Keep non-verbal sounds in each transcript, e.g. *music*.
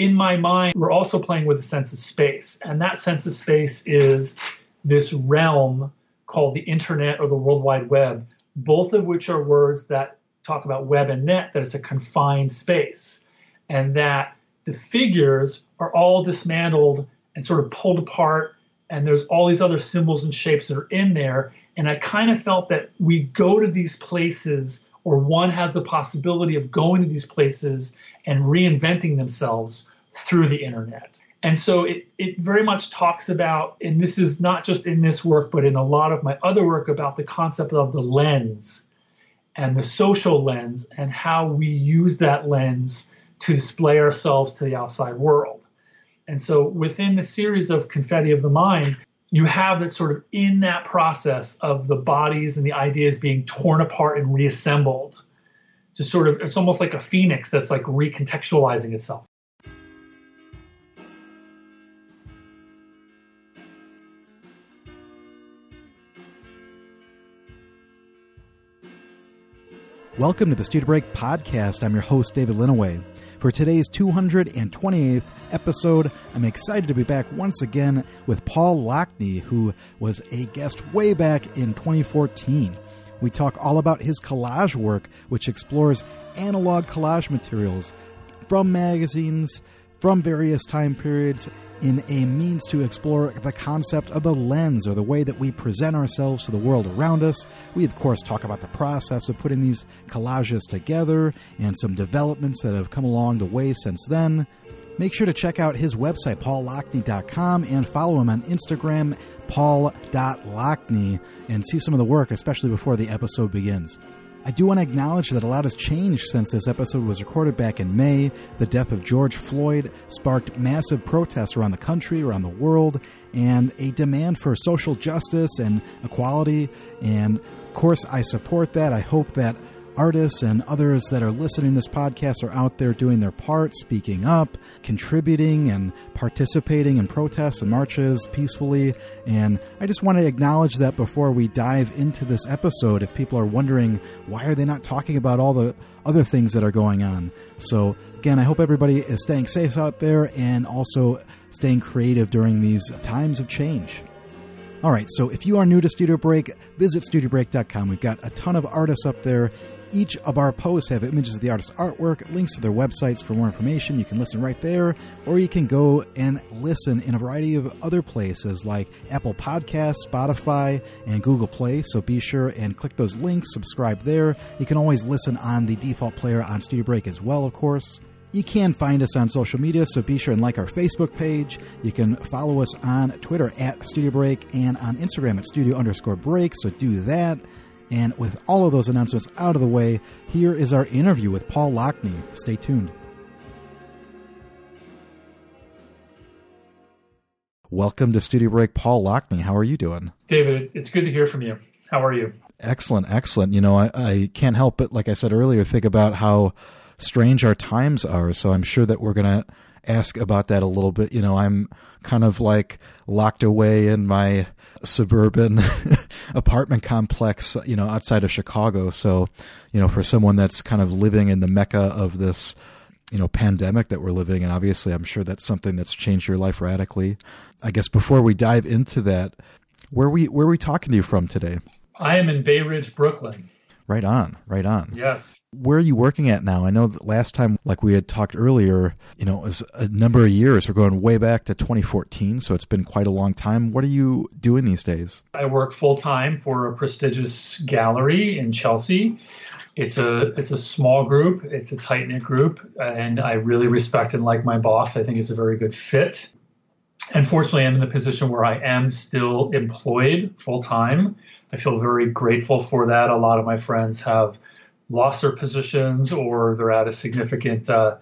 in my mind, we're also playing with a sense of space. And that sense of space is this realm called the internet or the World Wide Web, both of which are words that talk about web and net, that it's a confined space, and that the figures are all dismantled and sort of pulled apart, and there's all these other symbols and shapes that are in there. And I kind of felt that we go to these places, or one has the possibility of going to these places and reinventing themselves through the internet. And so it, it very much talks about, and this is not just in this work, but in a lot of my other work, about the concept of the lens and the social lens and how we use that lens to display ourselves to the outside world. And so within the series of Confetti of the Mind, you have that sort of in that process of the bodies and the ideas being torn apart and reassembled to sort of, it's almost like a phoenix that's like recontextualizing itself. Welcome to the Studio Break podcast. I'm your host, David Linneweh. For today's 228th episode, I'm excited to be back once again with Paul Lockney, who was a guest way back in 2014. We talk all about his collage work, which explores analog collage materials from magazines, from various time periods, in a means to explore the concept of the lens or the way that we present ourselves to the world around us. We, of course, talk about the process of putting these collages together and some developments that have come along the way since then. Make sure to check out his website, paullockney.com, and follow him on Instagram, paul.lockney, and see some of the work, especially before the episode begins. I do want to acknowledge that a lot has changed since this episode was recorded back in May. The death of George Floyd sparked massive protests around the country, around the world, and a demand for social justice and equality. And of course, I support that. I hope that artists and others that are listening to this podcast are out there doing their part, speaking up, contributing, and participating in protests and marches peacefully. And I just want to acknowledge that before we dive into this episode, if people are wondering why are they not talking about all the other things that are going on. So, again, I hope everybody is staying safe out there and also staying creative during these times of change. All right, so if you are new to Studio Break, visit studiobreak.com. We've got a ton of artists up there each of our posts have images of the artist's artwork, links to their websites for more information. You can listen right there, or you can go and listen in a variety of other places like Apple Podcasts, Spotify, and Google Play. So be sure and click those links, subscribe there. You can always listen on the default player on Studio Break as well, of course. You can find us on social media, so be sure and like our Facebook page. You can follow us on Twitter at Studio Break and on Instagram at Studio underscore Break, so do that. And with all of those announcements out of the way, here is our interview with Paul Lockney. Stay tuned. Welcome to Studio Break, Paul Lockney. How are you doing? David, it's good to hear from you. How are you? Excellent, excellent. You know, I, I can't help but, like I said earlier, think about how strange our times are. So I'm sure that we're going to ask about that a little bit. You know, I'm kind of like locked away in my suburban *laughs* apartment complex, you know, outside of Chicago. So, you know, for someone that's kind of living in the mecca of this, you know, pandemic that we're living in, obviously, I'm sure that's something that's changed your life radically. I guess before we dive into that, where we where are we talking to you from today? I am in Bay Ridge, Brooklyn. Right on, right on. Yes. Where are you working at now? I know that last time, like we had talked earlier, you know, it was a number of years. We're going way back to 2014, so it's been quite a long time. What are you doing these days? I work full time for a prestigious gallery in Chelsea. It's a it's a small group. It's a tight knit group, and I really respect and like my boss. I think it's a very good fit. Unfortunately, I'm in the position where I am still employed full time I feel very grateful for that. A lot of my friends have lost their positions or they're at a significant uh,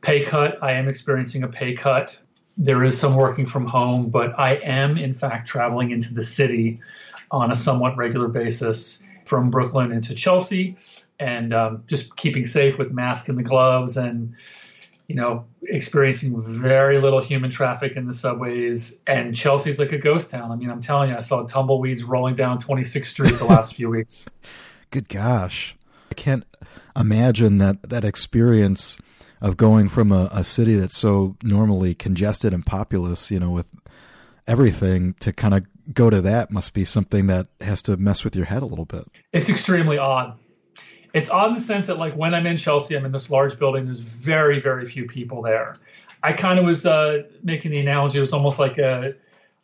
pay cut. I am experiencing a pay cut. There is some working from home, but I am, in fact, traveling into the city on a somewhat regular basis from Brooklyn into Chelsea and um, just keeping safe with mask and the gloves and you know, experiencing very little human traffic in the subways. And Chelsea's like a ghost town. I mean, I'm telling you, I saw tumbleweeds rolling down 26th Street the last few weeks. *laughs* Good gosh. I can't imagine that that experience of going from a, a city that's so normally congested and populous, you know, with everything to kind of go to that must be something that has to mess with your head a little bit. It's extremely odd. It's odd in the sense that, like, when I'm in Chelsea, I'm in this large building. There's very, very few people there. I kind of was uh, making the analogy. It was almost like a,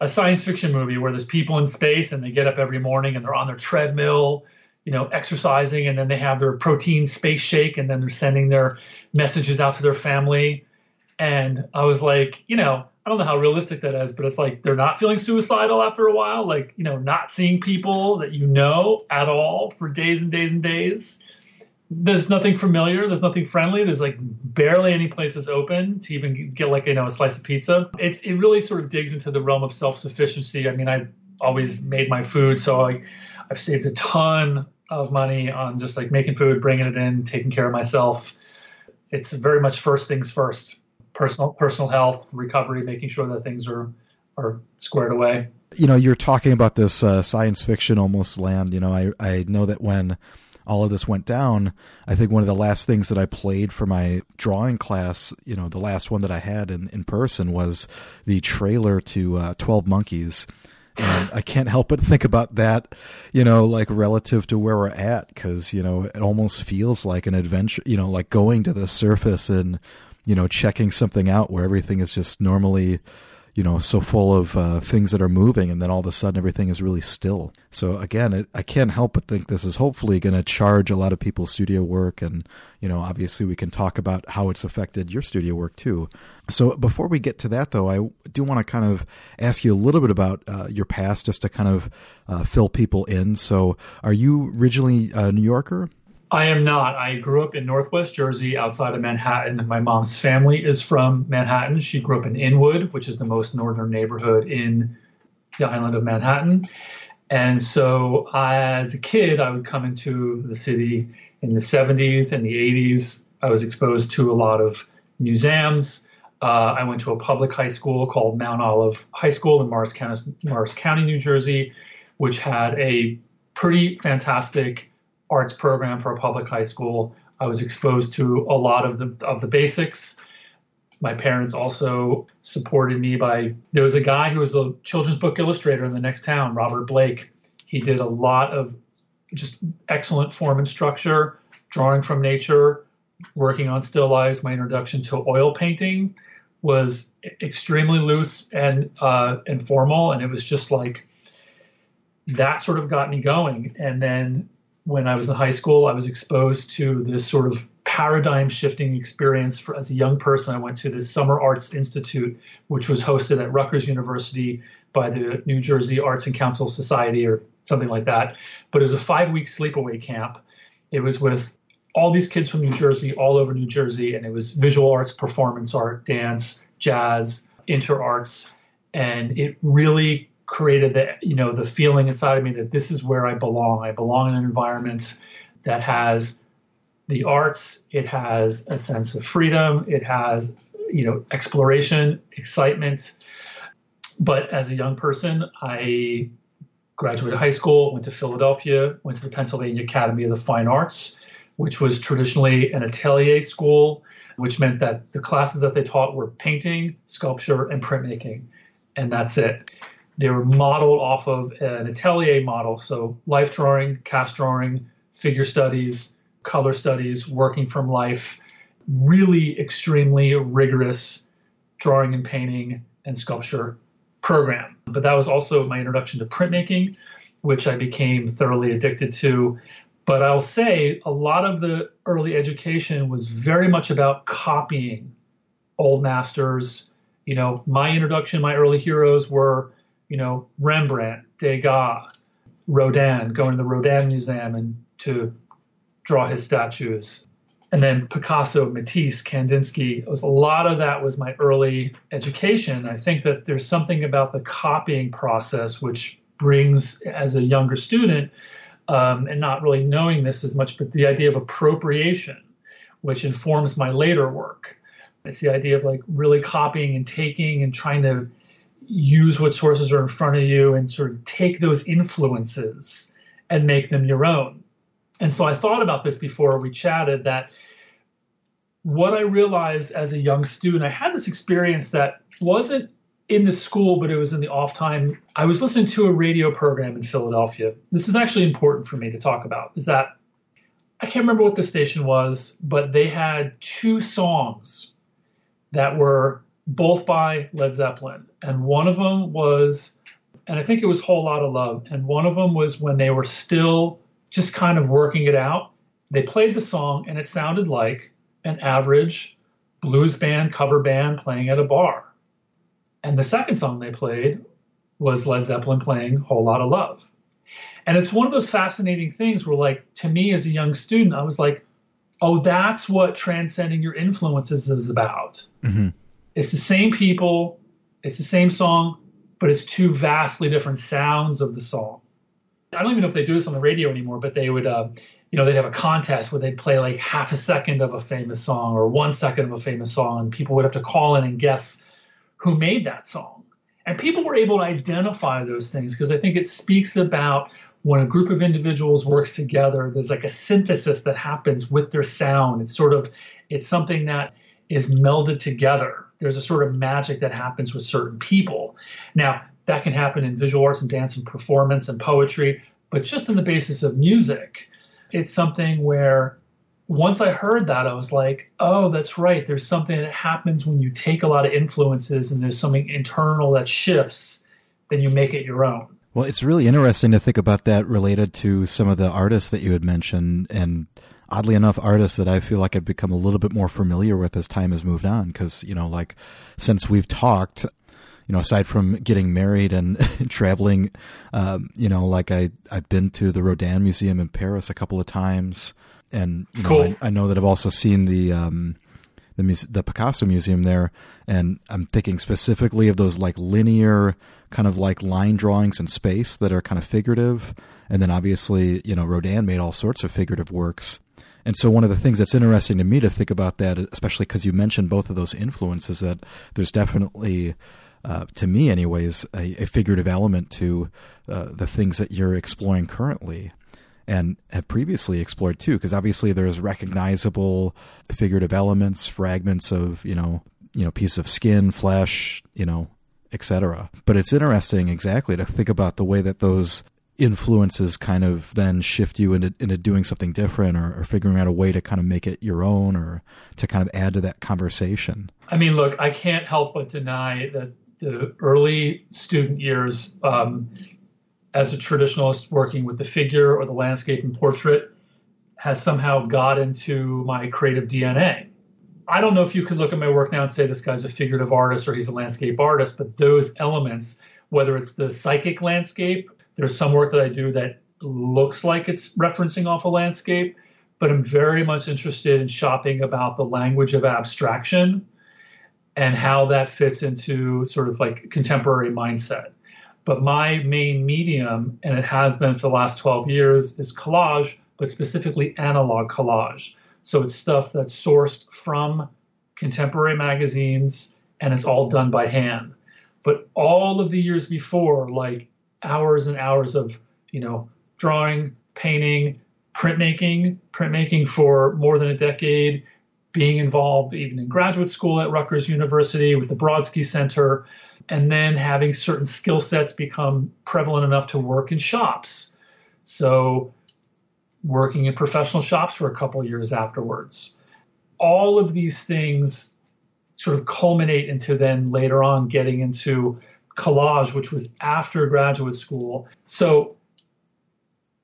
a science fiction movie where there's people in space and they get up every morning and they're on their treadmill, you know, exercising, and then they have their protein space shake, and then they're sending their messages out to their family. And I was like, you know, I don't know how realistic that is, but it's like they're not feeling suicidal after a while, like, you know, not seeing people that you know at all for days and days and days. There's nothing familiar, there's nothing friendly, there's like barely any places open to even get like, you know, a slice of pizza. It's it really sort of digs into the realm of self-sufficiency. I mean, I always made my food, so I I've saved a ton of money on just like making food, bringing it in, taking care of myself. It's very much first things first personal personal health, recovery, making sure that things are are squared away. You know, you're talking about this uh, science fiction almost land. You know, I I know that when all of this went down, I think one of the last things that I played for my drawing class, you know, the last one that I had in, in person was the trailer to uh, 12 Monkeys. And I can't help but think about that, you know, like relative to where we're at, because, you know, it almost feels like an adventure, you know, like going to the surface and you know, checking something out where everything is just normally, you know, so full of uh, things that are moving, and then all of a sudden everything is really still. So again, it, I can't help but think this is hopefully going to charge a lot of people's studio work, and you know, obviously we can talk about how it's affected your studio work too. So before we get to that, though, I do want to kind of ask you a little bit about uh, your past, just to kind of uh, fill people in. So, are you originally a New Yorker? I am not. I grew up in Northwest Jersey outside of Manhattan. My mom's family is from Manhattan. She grew up in Inwood, which is the most northern neighborhood in the island of Manhattan. And so, as a kid, I would come into the city in the 70s and the 80s. I was exposed to a lot of museums. Uh, I went to a public high school called Mount Olive High School in Morris County, Morris County, New Jersey, which had a pretty fantastic arts program for a public high school. I was exposed to a lot of the of the basics. My parents also supported me by there was a guy who was a children's book illustrator in the next town, Robert Blake. He did a lot of just excellent form and structure, drawing from nature, working on still lives. My introduction to oil painting was extremely loose and uh, informal, and it was just like that sort of got me going. And then when I was in high school, I was exposed to this sort of paradigm shifting experience for, as a young person. I went to this Summer Arts Institute, which was hosted at Rutgers University by the New Jersey Arts and Council Society or something like that. But it was a five week sleepaway camp. It was with all these kids from New Jersey, all over New Jersey, and it was visual arts, performance art, dance, jazz, inter arts. And it really created the you know the feeling inside of me that this is where I belong. I belong in an environment that has the arts. It has a sense of freedom. It has you know exploration, excitement. But as a young person, I graduated high school, went to Philadelphia, went to the Pennsylvania Academy of the Fine Arts, which was traditionally an atelier school, which meant that the classes that they taught were painting, sculpture, and printmaking, and that's it. They were modeled off of an atelier model, so life drawing, cast drawing, figure studies, color studies, working from life, really extremely rigorous drawing and painting and sculpture program. But that was also my introduction to printmaking, which I became thoroughly addicted to. But I'll say a lot of the early education was very much about copying old masters. You know, my introduction, my early heroes were you know, Rembrandt, Degas, Rodin, going to the Rodin Museum and to draw his statues. And then Picasso, Matisse, Kandinsky, was a lot of that was my early education. I think that there's something about the copying process which brings, as a younger student, um, and not really knowing this as much, but the idea of appropriation, which informs my later work. It's the idea of like really copying and taking and trying to use what sources are in front of you and sort of take those influences and make them your own. And so I thought about this before we chatted that what I realized as a young student, I had this experience that wasn't in the school, but it was in the off time. I was listening to a radio program in Philadelphia. This is actually important for me to talk about. Is that I can't remember what the station was, but they had two songs that were both by Led Zeppelin, and one of them was, and I think it was "Whole Lot of Love," and one of them was when they were still just kind of working it out. They played the song, and it sounded like an average blues band cover band playing at a bar and the second song they played was Led Zeppelin playing Whole Lot of Love. And it's one of those fascinating things where, like, to me as a young student, I was like, oh, that's what transcending your influences is about. Mm-hmm. It's the same people, it's the same song, but it's two vastly different sounds of the song. I don't even know if they do this on the radio anymore, but they would, uh, you know, they'd have a contest where they'd play like half a second of a famous song or one second of a famous song, and people would have to call in and guess who made that song. And people were able to identify those things because I think it speaks about when a group of individuals works together, there's like a synthesis that happens with their sound. It's sort of it's something that is melded together. There's a sort of magic that happens with certain people. Now, that can happen in visual arts and dance and performance and poetry, but just on the basis of music, it's something where once I heard that, I was like, oh, that's right. There's something that happens when you take a lot of influences and there's something internal that shifts, then you make it your own. Well, it's really interesting to think about that related to some of the artists that you had mentioned. And oddly enough, artists that I feel like I've become a little bit more familiar with as time has moved on. Because, you know, like since we've talked, you know, aside from getting married and *laughs* traveling, um, you know, like I, I've been to the Rodin Museum in Paris a couple of times and you know. I, I, know that I've also seen the um, the the Picasso museum there, and I'm thinking specifically of those like linear kind of like line drawings in space that are kind of figurative, and then obviously you know Rodin made all sorts of figurative works. And so, one of the things that's interesting to me to think about that, especially because you mentioned both of those influences, that there's definitely, uh, to me, anyways, a, a figurative element to uh, the things that you're exploring currently and have previously explored too. Because obviously there's recognizable figurative elements fragments of you know you know piece of skin flesh you know etc but it's interesting exactly to think about the way that those influences kind of then shift you into, into doing something different or, or figuring out a way to kind of make it your own or to kind of add to that conversation i mean look i can't help but deny that the early student years um, as a traditionalist working with the figure or the landscape and portrait has somehow got into my creative DNA. I don't know if you could look at my work now and say this guy's a figurative artist or he's a landscape artist, but those elements, whether it's the psychic landscape, there's some work that I do that looks like it's referencing off a landscape, but I'm very much interested in shopping about the language of abstraction and how that fits into sort of like contemporary mindset. But my main medium, and it has been for the last 12 years, is collage, but specifically analog collage. So it's stuff that's sourced from contemporary magazines and it's all done by hand. But all of the years before, like hours and hours of, you know, drawing, painting, printmaking, printmaking for more than a decade, being involved even in graduate school at Rutgers University with the Brodsky Center, and then having certain skill sets become prevalent enough to work in shops. So, working in professional shops for a couple years afterwards. All of these things sort of culminate into then later on getting into collage, which was after graduate school. So,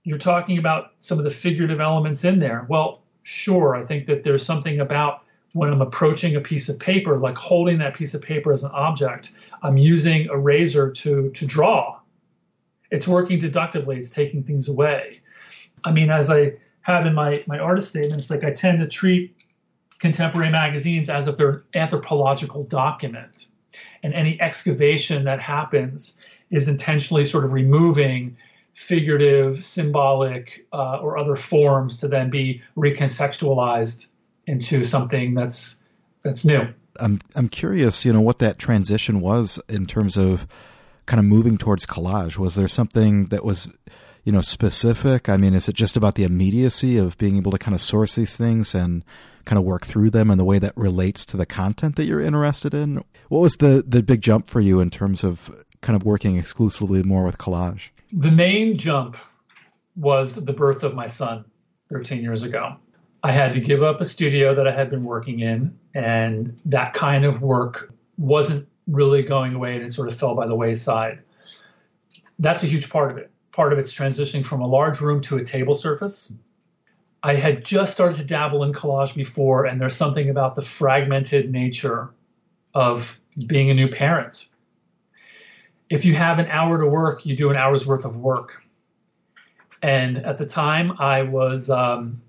you're talking about some of the figurative elements in there. Well, sure, I think that there's something about when I'm approaching a piece of paper, like holding that piece of paper as an object, I'm using a razor to to draw. It's working deductively. It's taking things away. I mean, as I have in my my artist statements, like I tend to treat contemporary magazines as if they're an anthropological document, and any excavation that happens is intentionally sort of removing figurative, symbolic, uh, or other forms to then be recontextualized into something that's that's new. I'm I'm curious, you know, what that transition was in terms of kind of moving towards collage. Was there something that was, you know, specific? I mean, is it just about the immediacy of being able to kind of source these things and kind of work through them and the way that relates to the content that you're interested in? What was the, the big jump for you in terms of kind of working exclusively more with collage? The main jump was the birth of my son 13 years ago. I had to give up a studio that I had been working in, and that kind of work wasn't really going away and it sort of fell by the wayside. That's a huge part of it. Part of it's transitioning from a large room to a table surface. I had just started to dabble in collage before, and there's something about the fragmented nature of being a new parent. If you have an hour to work, you do an hour's worth of work. And at the time, I was um,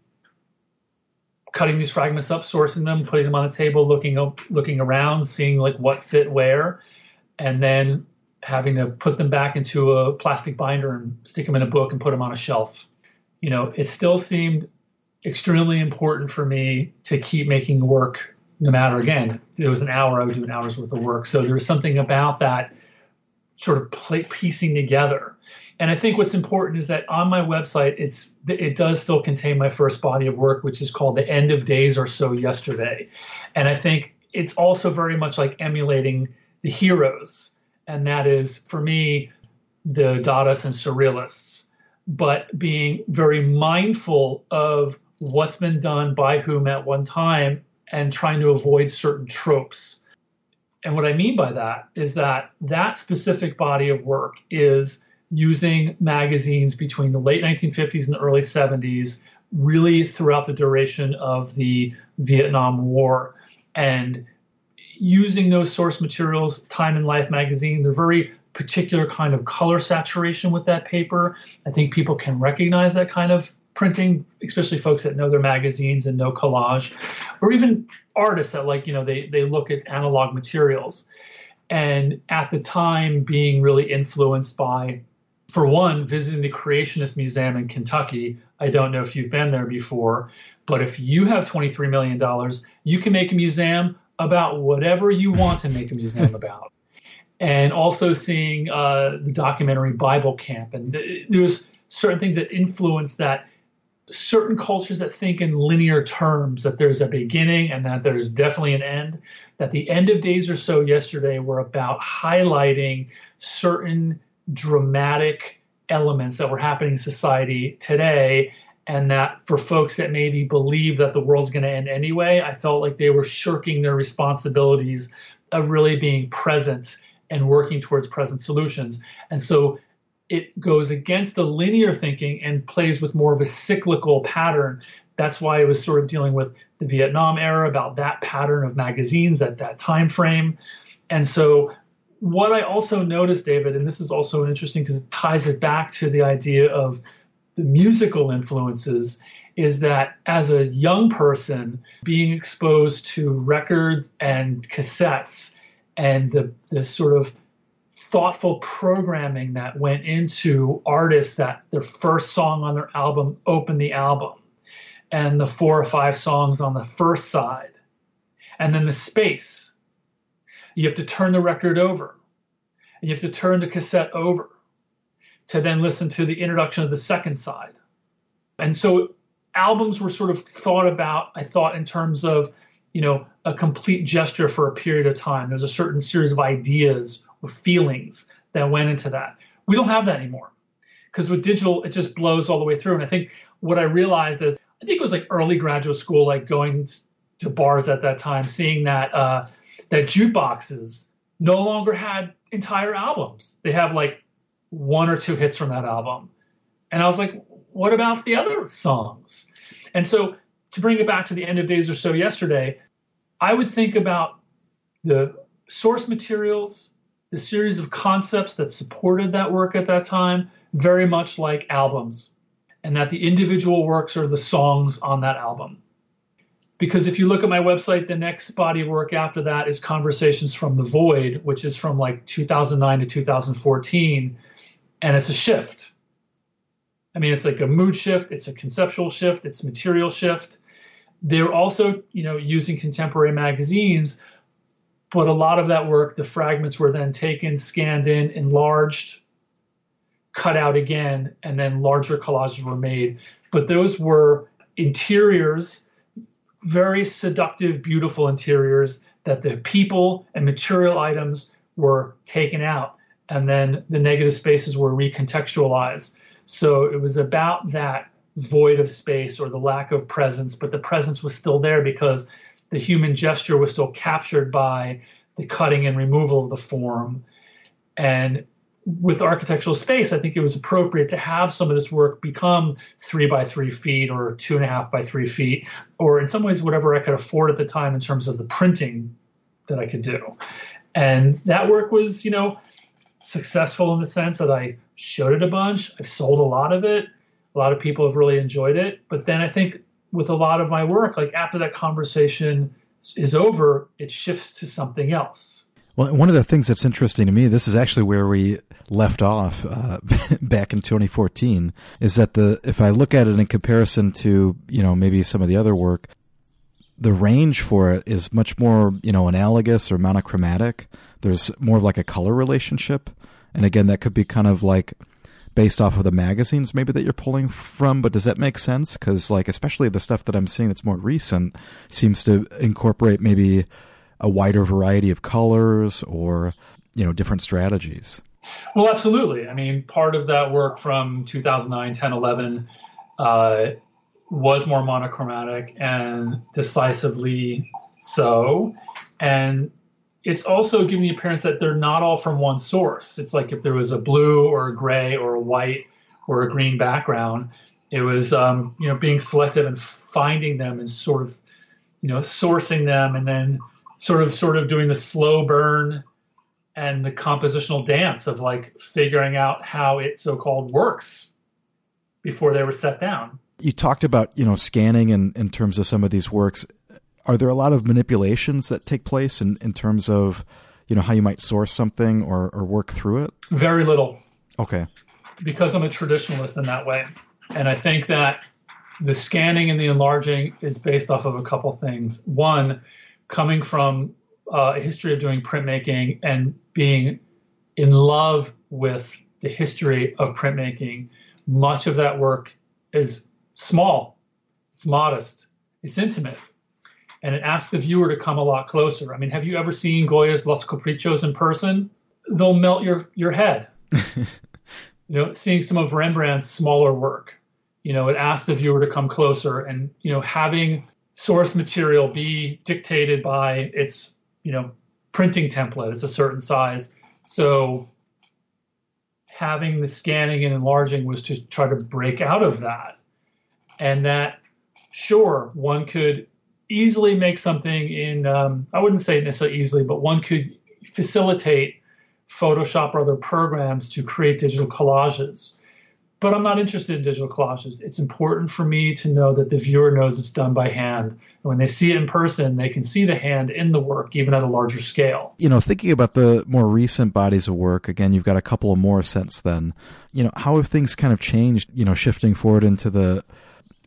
cutting these fragments up, sourcing them, putting them on a table, looking up, looking around, seeing like what fit where, and then having to put them back into a plastic binder and stick them in a book and put them on a shelf. You know, it still seemed extremely important for me to keep making work no matter again it was an hour i would do an hour's worth of work. So there was something about that sort of play, piecing together. And I think what's important is that on my website, it's it does still contain my first body of work, which is called "The End of Days or So Yesterday," and I think it's also very much like emulating the heroes, and that is for me the Dadaists and Surrealists, but being very mindful of what's been done by whom at one time and trying to avoid certain tropes. And what I mean by that is that that specific body of work is using magazines between the late 1950s and early 70s, really throughout the duration of the Vietnam War. And using those source materials, Time and Life magazine, they're very particular kind of color saturation with that paper. I think people can recognize that kind of printing, especially folks that know their magazines and know collage, or even artists that like, you know, they, they look at analog materials. And at the time, being really influenced by for one, visiting the Creationist Museum in Kentucky. I don't know if you've been there before, but if you have $23 million, you can make a museum about whatever you want to make a museum about. And also seeing uh, the documentary Bible Camp. And th- there's certain things that influence that. Certain cultures that think in linear terms, that there's a beginning and that there's definitely an end, that the end of days or so yesterday were about highlighting certain dramatic elements that were happening in society today and that for folks that maybe believe that the world's going to end anyway i felt like they were shirking their responsibilities of really being present and working towards present solutions. And so it goes against the linear thinking and plays with more of a cyclical pattern. That's why it was sort of dealing with the vietnam era about that pattern of magazines at that time frame. And so what I also noticed, David, and this is also interesting because it ties it back to the idea of the musical influences, is that as a young person, being exposed to records and cassettes and the, the sort of thoughtful programming that went into artists that their first song on their album opened the album and the four or five songs on the first side and then the space you have to turn the record over. And you have to turn the cassette over to then listen to the introduction of the second side. And so albums were sort of thought about, I thought, in terms of, you know, a complete gesture for a period of time. There's a certain series of ideas or feelings that went into that. We don't have that anymore because with digital, it just blows all the way through. And I think what I realized is, I think it was like early graduate school, like going to bars at that time, seeing that uh, that jukeboxes no longer had entire albums. They have like one or two hits from that album. And I was like, what about the other songs? And so to bring it back to the end of days or so yesterday, I would think about the source materials, the series of concepts that supported that work at that time, very much like albums, and that the individual works are the songs on that album because if you look at my website, the next body of work after that is Conversations from the Void, which is from like 2009 to 2014, and it's a shift. I mean, it's like a mood shift, it's a conceptual shift, it's material shift. They're also, you know, using contemporary magazines, but a lot of that work, the fragments were then taken, scanned in, enlarged, cut out again, and then larger collages were made. But those were interiors very seductive, beautiful interiors that the people and material items were taken out and then the negative spaces were recontextualized. So it was about that void of space or the lack of presence, but the presence was still there because the human gesture was still captured by the cutting and removal of the form. And with architectural space, I think it was appropriate to have some of this work become three by three feet or two and a half by three feet, or in some ways, whatever I could afford at the time in terms of the printing that I could do. And that work was, you know, successful in the sense that I showed it a bunch. I've sold a lot of it. A lot of people have really enjoyed it. But then I think with a lot of my work, like after that conversation is over, it shifts to something else. Well, one of the things that's interesting to me, this is actually where we left off uh, *laughs* back in 2014, is that the if I look at it in comparison to you know maybe some of the other work, the range for it is much more you know analogous or monochromatic. There's more of like a color relationship, and again, that could be kind of like based off of the magazines maybe that you're pulling from but does that make sense? Because like especially the stuff that i'm seeing that's more recent seems to incorporate maybe a wider variety of colors or you know different strategies. Well absolutely. I mean part of that work from 2009 10 11 uh, was more monochromatic and decisively so. And it's also giving the appearance that they're not all from one source. It's like if there was a blue or a gray or a white or a green background, it was um, you know being selective and finding them and sort of you know sourcing them and then sort of sort of doing the slow burn and the compositional dance of like figuring out how it so-called works before they were set down. You talked about you know scanning in in terms of some of these works are there a lot of manipulations that take place in, in terms of you know how you might source something or, or work through it? Very little. Okay. Because i'm a traditionalist in that way. And i think that the scanning and the enlarging is based off of a couple things. One coming from uh, a history of doing printmaking and being in love with the history of printmaking. Much of that work is small. It's modest. It's intimate and it asks the viewer to come a lot closer. I mean, have you ever seen Goya's Los Caprichos in person? They'll melt your your head. *laughs* you know, seeing some of Rembrandt's smaller work, you know, it asks the viewer to come closer, and you know, having source material be dictated by its you know printing template. It's a certain size, so having the scanning and enlarging was to try to break out of that, and that sure one could easily make something in, um, I wouldn't say necessarily easily, but one could facilitate Photoshop or other programs to create digital collages. But I'm not interested in digital collages. It's important for me to know that the viewer knows it's done by hand. And when they see it in person, they can see the hand in the work, even at a larger scale. You know, thinking about the more recent bodies of work, again, you've got a couple of more since then. You know, how have things kind of changed, you know, shifting forward into the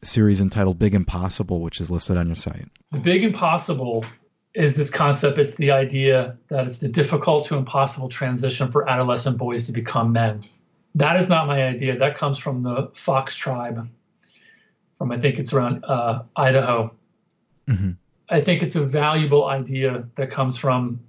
series entitled Big Impossible, which is listed on your site. The Big Impossible is this concept. It's the idea that it's the difficult to impossible transition for adolescent boys to become men. That is not my idea. That comes from the Fox tribe, from I think it's around uh, Idaho. Mm-hmm. I think it's a valuable idea that comes from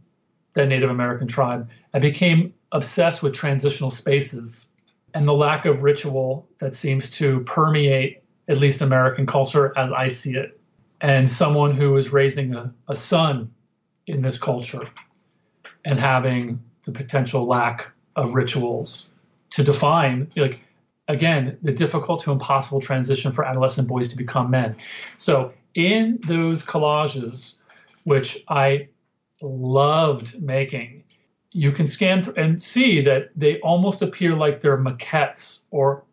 that Native American tribe. I became obsessed with transitional spaces and the lack of ritual that seems to permeate at least American culture as I see it, and someone who is raising a, a son in this culture and having the potential lack of rituals to define, like, again, the difficult to impossible transition for adolescent boys to become men. So, in those collages, which I loved making, you can scan and see that they almost appear like they're maquettes or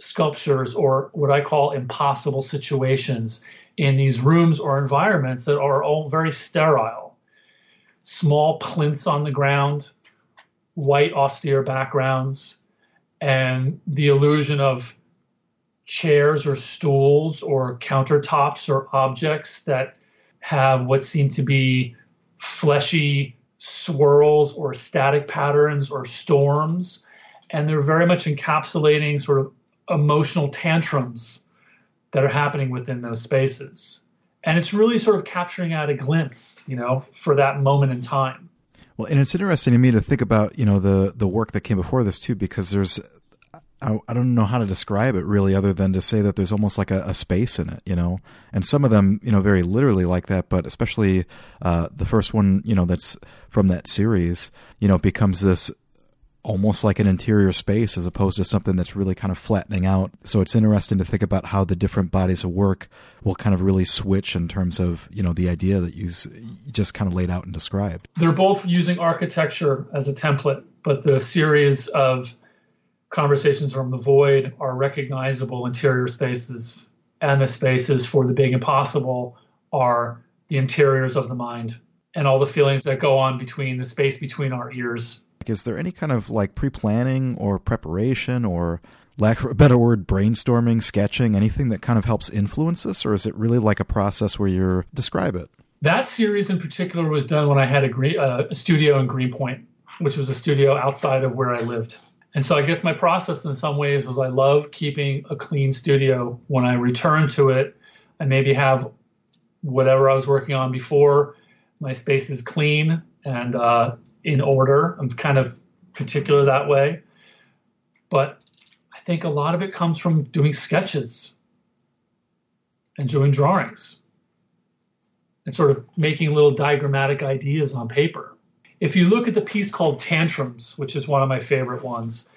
sculptures or what I call impossible situations in these rooms or environments that are all very sterile. Small plinths on the ground, white austere backgrounds, and the illusion of chairs or stools or countertops or objects that have what seem to be fleshy swirls or static patterns or storms. And they're very much encapsulating sort of emotional tantrums that are happening within those spaces. And it's really sort of capturing at a glimpse, you know, for that moment in time. Well, and it's interesting to me to think about, you know, the the work that came before this too, because there's I, I don't know how to describe it really, other than to say that there's almost like a, a space in it, you know, and some of them, you know, very literally like that, but especially uh, the first one, you know, that's from that series, you know, becomes this almost like an interior space as opposed to something that's really kind of flattening out. So it's interesting to think about how the different bodies of work will kind of really switch in terms of, you know, the idea that you just kind of laid out and described. They're both using architecture as a template, but the series of conversations from the void are recognizable interior spaces and the spaces for the big impossible are the interiors of the mind and all the feelings that go on between the space between our ears is there any kind of like pre-planning or preparation or lack of a better word brainstorming sketching anything that kind of helps influence this? Or is it really like a process where you're describe it? That series in particular was done when i had a, green, uh, a studio in greenpoint which was a studio outside of where i lived. And so i guess my process in some ways was i love keeping a clean studio when i return to it. I maybe have whatever i was working on before. My space is clean and uh, in order. I'm kind of particular that way. But I think a lot of it comes from doing sketches and doing drawings and sort of making little diagrammatic ideas on paper. If you look at the piece called Tantrums, which is one of my favorite ones,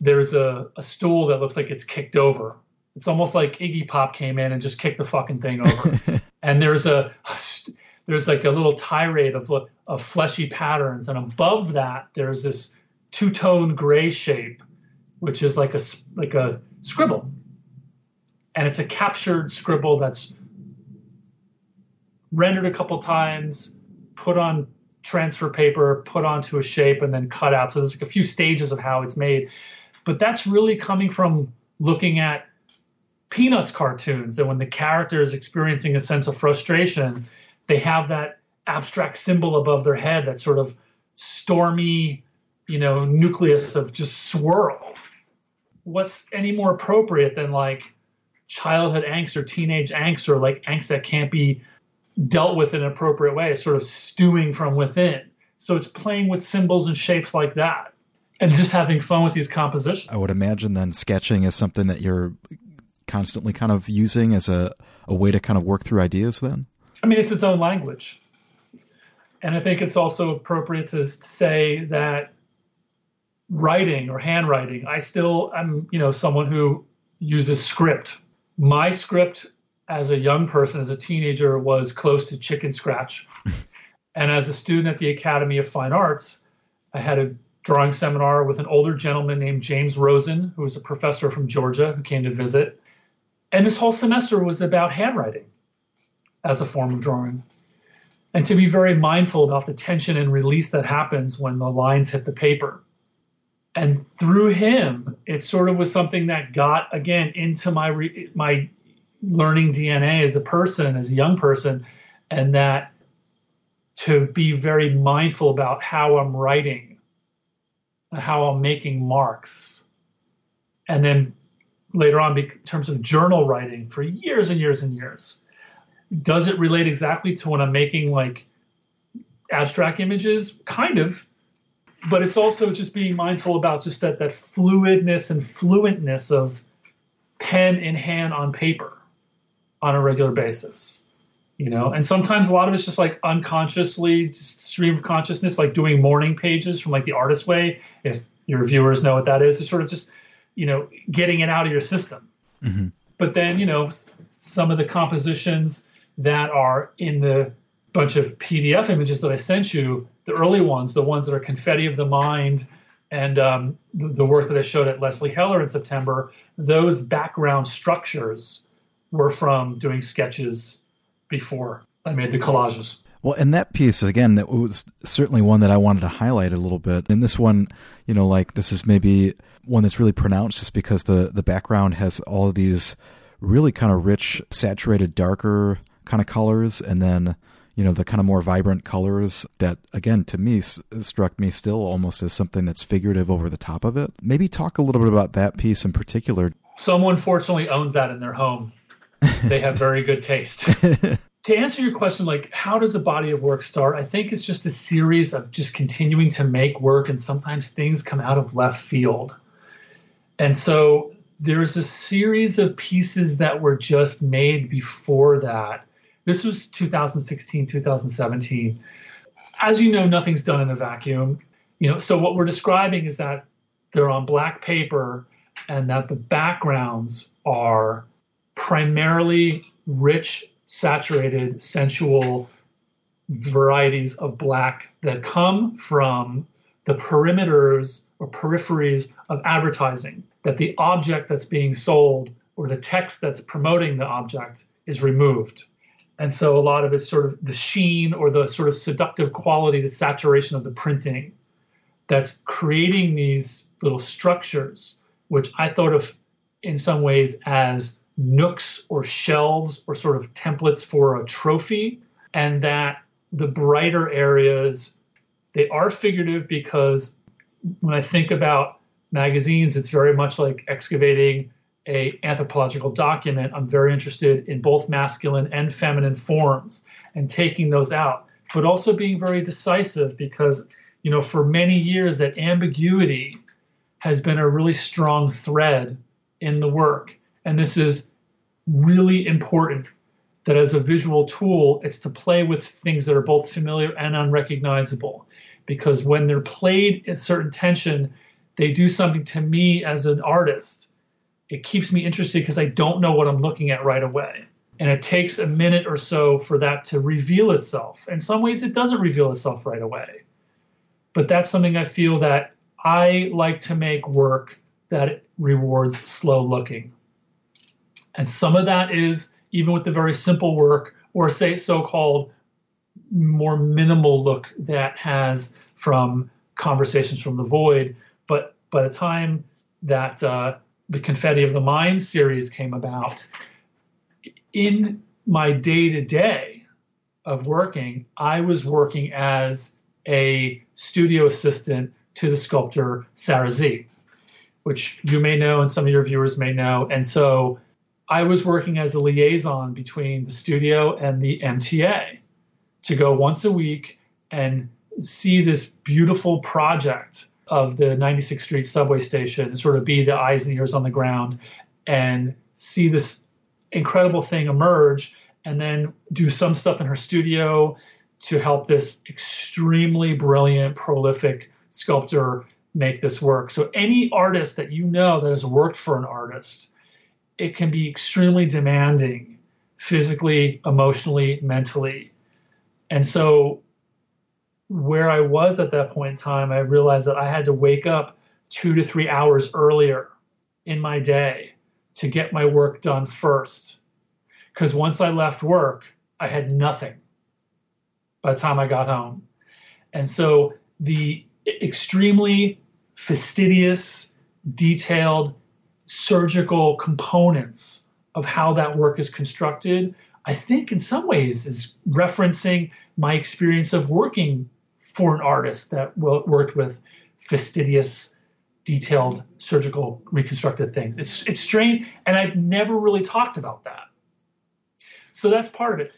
there's a, a stool that looks like it's kicked over. It's almost like Iggy Pop came in and just kicked the fucking thing over. *laughs* and there's a, a there's like a little tirade of, of fleshy patterns. And above that, there's this two tone gray shape, which is like a, like a scribble. And it's a captured scribble that's rendered a couple times, put on transfer paper, put onto a shape, and then cut out. So there's like a few stages of how it's made. But that's really coming from looking at Peanuts cartoons and when the character is experiencing a sense of frustration they have that abstract symbol above their head, that sort of stormy, you know, nucleus of just swirl. What's any more appropriate than like childhood angst or teenage angst or like angst that can't be dealt with in an appropriate way? Sort of stewing from within. So it's playing with symbols and shapes like that and just having fun with these compositions. I would imagine then sketching is something that you're constantly kind of using as a, a way to kind of work through ideas then? I mean, it's its own language. And I think it's also appropriate to, to say that writing or handwriting, I still am, you know, someone who uses script. My script as a young person, as a teenager, was close to chicken scratch. *laughs* and as a student at the Academy of Fine Arts, I had a drawing seminar with an older gentleman named James Rosen, who was a professor from Georgia who came to visit. And this whole semester was about handwriting as a form of drawing. And to be very mindful about the tension and release that happens when the lines hit the paper. And through him, it sort of was something that got again into my re- my learning DNA as a person, as a young person, and that to be very mindful about how I'm writing, how I'm making marks, and then later on, in terms of journal writing for years and years and years, does it relate exactly to when I'm making like abstract images? Kind of. But it's also just being mindful about just that that fluidness and fluentness of pen in hand on paper on a regular basis. You know, and sometimes a lot of it's just like unconsciously just stream of consciousness, like doing morning pages from like the artist way. If your viewers know what that is, it's sort of just, you know, getting it out of your system. Mm-hmm. But then, you know, some of the compositions that are in the bunch of PDF images that I sent you, the early ones, the ones that are confetti of the mind, and um, the, the, work that I showed at Leslie Heller in September, those background structures were from doing sketches before I made the collages. Well, and that piece again, that was certainly one that I wanted to highlight a little bit. And this one, you know, like this is maybe one that's really pronounced just because the the background has all of these really kind of rich, saturated, darker kind of colors, and then you know the kind of more vibrant colors that again to me s- struck me still almost as something that's figurative over the top of it. Maybe talk a little bit about that piece in particular. Someone fortunately owns that in their home. they have very good taste. *laughs* to answer your question, like how does a body of work start? I think it's just a series of just continuing to make work, and sometimes things come out of left field. And so there's a series of pieces that were just made before that. This was 2016, 2017. As you know, nothing's done in a vacuum. You know, so what we're describing is that they're on black paper and that the backgrounds are primarily rich saturated, sensual varieties of black that come from the perimeters or peripheries of advertising, that the object that's being sold or the text that's promoting the object is removed. And so a lot of it's sort of the sheen or the sort of seductive quality, the saturation of the printing that's creating these little structures, which I thought of in some ways as nooks or shelves or sort of templates for a trophy, and that the brighter areas they are figurative because when I think about magazines, it's very much like excavating a anthropological document. I'm very interested in both masculine and feminine forms and taking those out, but also being very decisive because you know for many years that ambiguity has been a really strong thread in the work, and this is really important that as a visual tool, it's to play with things that are both familiar and unrecognizable. Because when they're played at certain tension, they do something to me as an artist. It keeps me interested because I don't know what I'm looking at right away. And it takes a minute or so for that to reveal itself. In some ways, it doesn't reveal itself right away. But that's something I feel that I like to make work that rewards slow looking. And some of that is even with the very simple work, or say so called more minimal look that has from Conversations from the Void. But by the time that uh, the Confetti of the Mind series came about, in my day to day of working, I was working as a studio assistant to the sculptor Sarah Sze, which you may know and some of your viewers may know. And so I was working as a liaison between the studio and the MTA to go once a week and see this beautiful project of the 96th Street subway station and sort of be the eyes and ears on the ground and see this incredible thing emerge and then do some stuff in her studio to help this extremely brilliant, prolific sculptor make this work. So, any artist that you know that has worked for an artist it can be extremely demanding physically, emotionally, mentally. And so, where I was at that point in time, I realized that I had to wake up two to three hours earlier in my day to get my work done first. Because once I left work, I had nothing by the time I got home. And so, the extremely fastidious, detailed surgical components of how that work is constructed, I think in some ways is referencing my experience of working for an artist that worked with fastidious, detailed surgical reconstructed things. It's it's strange, and I've never really talked about that. So that's part of it.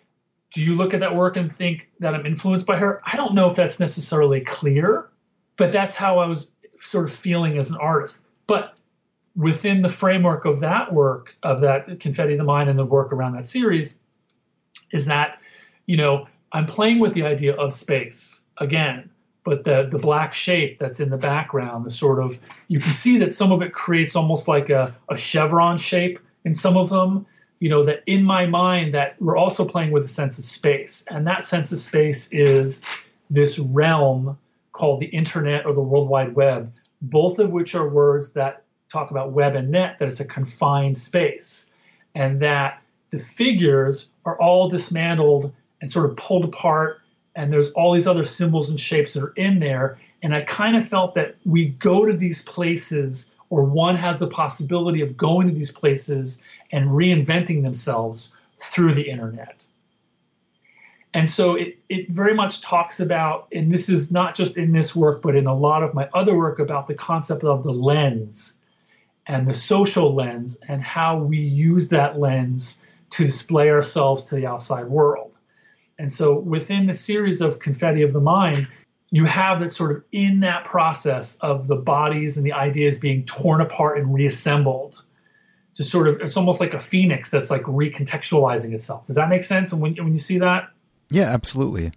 Do you look at that work and think that I'm influenced by her? I don't know if that's necessarily clear, but that's how I was sort of feeling as an artist. But within the framework of that work, of that Confetti the Mind and the work around that series, is that, you know, I'm playing with the idea of space again, but the the black shape that's in the background, the sort of you can see that some of it creates almost like a, a chevron shape in some of them. You know, that in my mind that we're also playing with a sense of space. And that sense of space is this realm called the internet or the World Wide Web, both of which are words that talk about web and net that it's a confined space and that the figures are all dismantled and sort of pulled apart and there's all these other symbols and shapes that are in there and i kind of felt that we go to these places or one has the possibility of going to these places and reinventing themselves through the internet and so it, it very much talks about and this is not just in this work but in a lot of my other work about the concept of the lens and the social lens and how we use that lens to display ourselves to the outside world. And so within the series of Confetti of the Mind, you have that sort of in that process of the bodies and the ideas being torn apart and reassembled to sort of it's almost like a phoenix that's like recontextualizing itself. Does that make sense? And when when you see that, yeah, absolutely.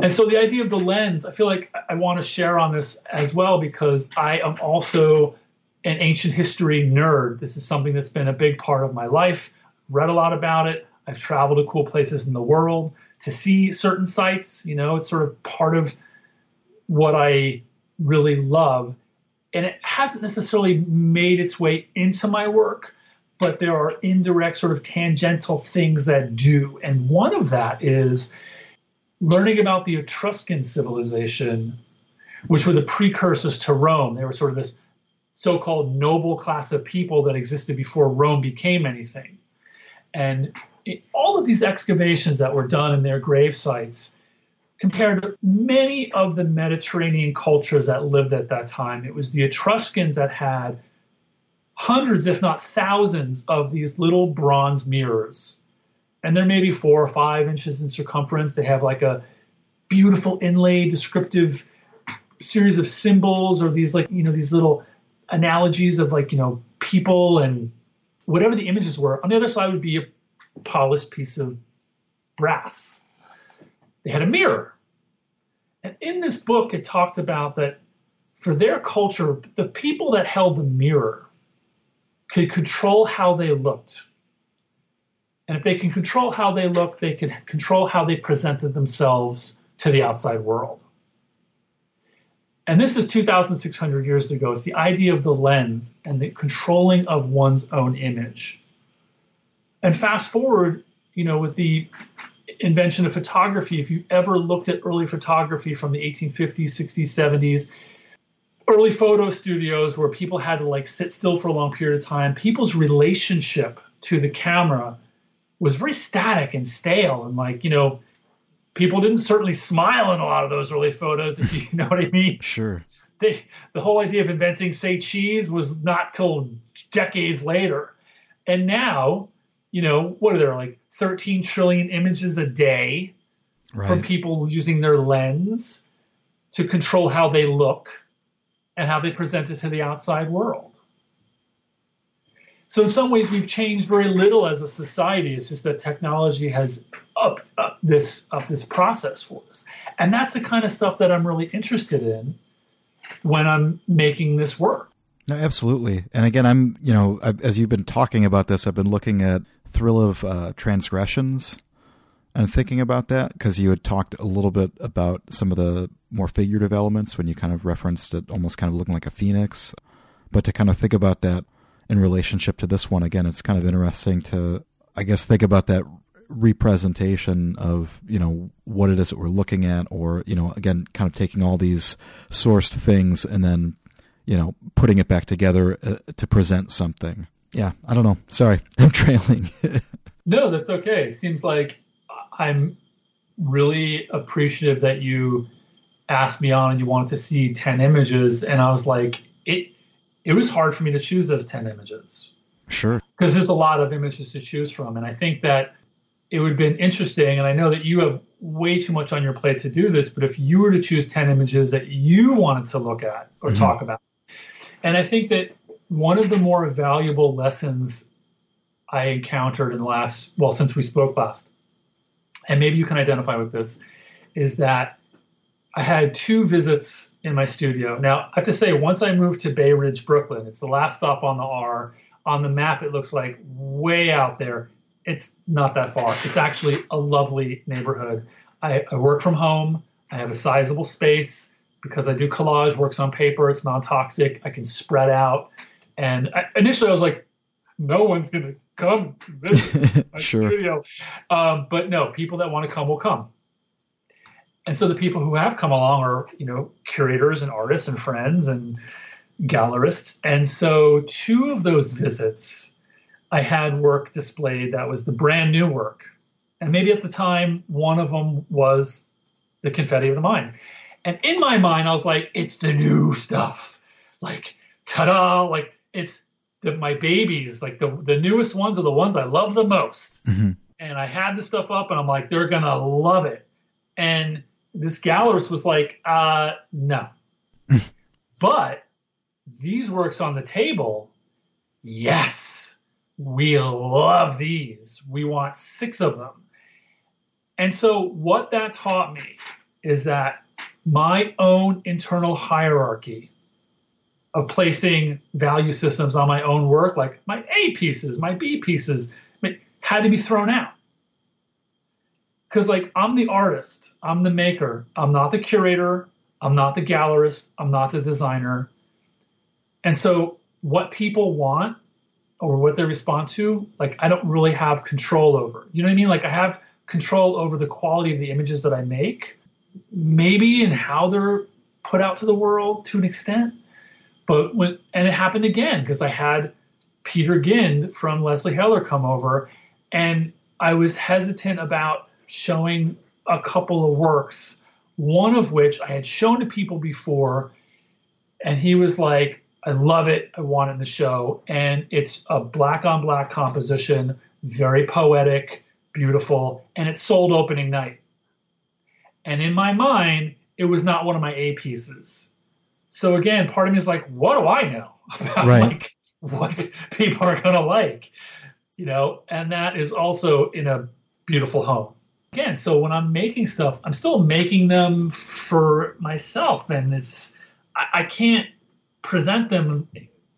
And so the idea of the lens, I feel like I want to share on this as well because I am also an ancient history nerd. This is something that's been a big part of my life. Read a lot about it. I've traveled to cool places in the world to see certain sites. You know, it's sort of part of what I really love. And it hasn't necessarily made its way into my work, but there are indirect, sort of tangential things that do. And one of that is learning about the Etruscan civilization, which were the precursors to Rome. They were sort of this so called noble class of people that existed before Rome became anything. And all of these excavations that were done in their grave sites compared to many of the Mediterranean cultures that lived at that time. It was the Etruscans that had hundreds, if not thousands, of these little bronze mirrors. And they're maybe four or five inches in circumference. They have like a beautiful inlay descriptive series of symbols or these like, you know, these little analogies of like, you know, people and whatever the images were. On the other side would be a polished piece of brass. They had a mirror. And in this book, it talked about that for their culture, the people that held the mirror could control how they looked. And if they can control how they look, they can control how they presented themselves to the outside world. And this is 2,600 years ago. It's the idea of the lens and the controlling of one's own image. And fast forward, you know, with the invention of photography, if you ever looked at early photography from the 1850s, 60s, 70s, early photo studios where people had to like sit still for a long period of time, people's relationship to the camera was very static and stale and like, you know, people didn't certainly smile in a lot of those early photos, if you *laughs* know what I mean. Sure. They, the whole idea of inventing, say, cheese was not till decades later. And now, you know, what are there like 13 trillion images a day right. from people using their lens to control how they look and how they present it to the outside world. So in some ways, we've changed very little as a society. It's just that technology has upped, up this up this process for us, and that's the kind of stuff that I'm really interested in when I'm making this work. No, absolutely. And again, I'm you know as you've been talking about this, I've been looking at Thrill of uh, Transgressions and thinking about that because you had talked a little bit about some of the more figurative elements when you kind of referenced it almost kind of looking like a phoenix. But to kind of think about that in relationship to this one, again, it's kind of interesting to, I guess, think about that representation of you know what it is that we're looking at or you know again kind of taking all these sourced things and then you know putting it back together uh, to present something yeah i don't know. Sorry *laughs* i'm trailing. No that's okay. It seems like i'm really appreciative that you asked me on and you wanted to see 10 images and i was like it it was hard for me to choose those 10 images. Sure. Because there's a lot of images to choose from and i think that it would have been interesting and i know that you have way too much on your plate to do this but if you were to choose 10 images that you wanted to look at or mm-hmm. talk about and i think that one of the more valuable lessons i encountered in the last well since we spoke last and maybe you can identify with this is that I had two visits in my studio. Now, I have to say, once I moved to Bay Ridge, Brooklyn, it's the last stop on the R. On the map, it looks like way out there. It's not that far. It's actually a lovely neighborhood. I, I work from home. I have a sizable space because I do collage, works on paper. It's non toxic. I can spread out. And I, initially, I was like, no one's going to come to *laughs* my sure. studio. Um, but no, people that want to come will come. And so the people who have come along are you know curators and artists and friends and gallerists. And so two of those visits i had work displayed that was the brand new work. And maybe at the time one of them was the confetti of the mind. And in my mind i was like it's the new stuff. Like ta-da like it's the, my babies like the, the newest ones are the ones i love the most mm-hmm. and i had the stuff up and i'm like they're gonna love it And this gallerist was like, uh, no. *laughs* but these works on the table, yes, we love these. We want six of them. And so, what that taught me is that my own internal hierarchy of placing value systems on my own work, like my A pieces, my B pieces, had to be thrown out. Because, like, I'm the artist, I'm the maker, I'm not the curator, I'm not the gallerist, I'm not the designer. And so, what people want or what they respond to, like, I don't really have control over. You know what I mean? Like, I have control over the quality of the images that I make, maybe in how they're put out to the world to an extent. But when, and it happened again because I had Peter Gynd from Leslie Heller come over, and I was hesitant about showing a couple of works, one of which I had shown to people before, and he was like, I love it. I want it in the show. And it's a black on black composition, very poetic, beautiful, and it sold opening night. And in my mind, it was not one of my A pieces. So again, part of me is like, what do I know *laughs* about right. like what people are gonna like? You know, and that is also in a beautiful home. Again, so when I'm making stuff, I'm still making them for myself, and it's I, I can't present them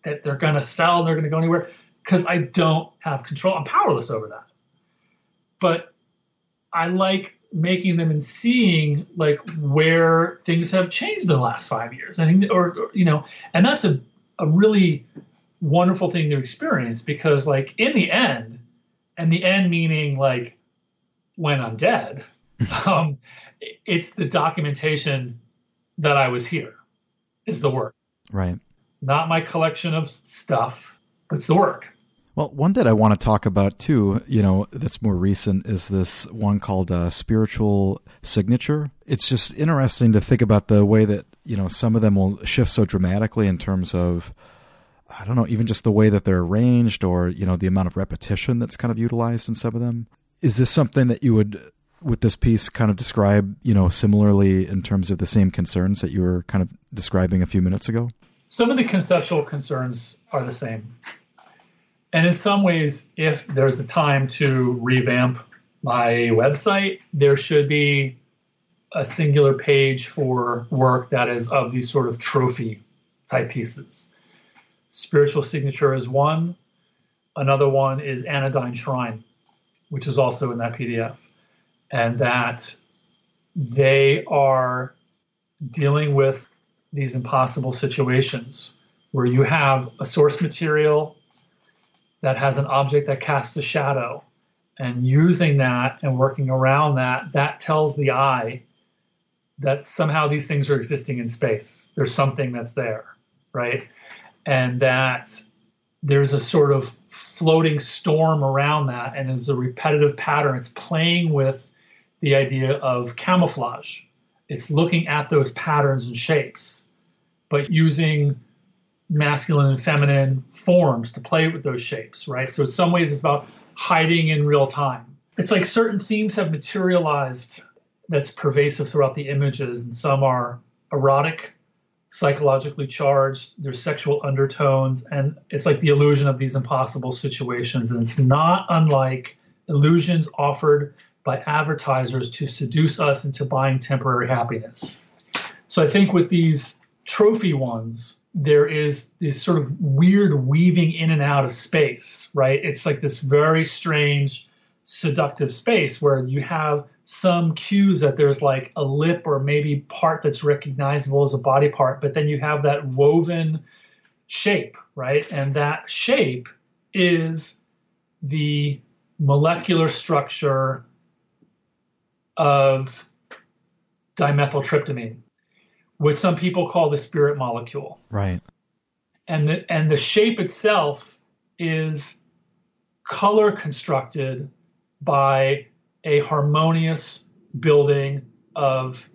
that they're gonna sell and they're gonna go anywhere because I don't have control. I'm powerless over that. But I like making them and seeing like where things have changed in the last five years. I think, or, or you know, and that's a, a really wonderful thing to experience because like in the end, and the end meaning like when I'm dead, *laughs* um, it's the documentation that I was here is the work. Right. Not my collection of stuff, but it's the work. Well, one that I want to talk about too, you know, that's more recent is this one called uh, Spiritual Signature. It's just interesting to think about the way that, you know, some of them will shift so dramatically in terms of, I don't know, even just the way that they're arranged or, you know, the amount of repetition that's kind of utilized in some of them. Is this something that you would, with this piece, kind of describe, you know, similarly in terms of the same concerns that you were kind of describing a few minutes ago? Some of the conceptual concerns are the same and in some ways, if there's a time to revamp my website, there should be a singular page for work that is of these sort of trophy type pieces. Spiritual Signature is one. Another one is Anodyne Shrine, which is also in that PDF. And that they are dealing with these impossible situations where you have a source material that has an object that casts a shadow. And using that and working around that, that tells the eye that somehow these things are existing in space. There's something that's there, right? And that there's a sort of floating storm around that, and it's a repetitive pattern. It's playing with the idea of camouflage. It's looking at those patterns and shapes, but using masculine and feminine forms to play with those shapes, right? So in some ways it's about hiding in real time. It's like certain themes have materialized that's pervasive throughout the images, and some are erotic, psychologically charged, there's sexual undertones, and it's like the illusion of these impossible situations. And it's not unlike illusions offered by advertisers to seduce us into buying temporary happiness. So I think with these trophy ones, there is this sort of weird weaving in and out of space, right? It's like this very strange, seductive space where you have some cues that there's like a lip or maybe part that's recognizable as a body part, but then you have that woven shape, right? And that shape is the molecular structure of dimethyltryptamine which some people call the spirit molecule. Right. And the, and the shape itself is color constructed by a harmonious building of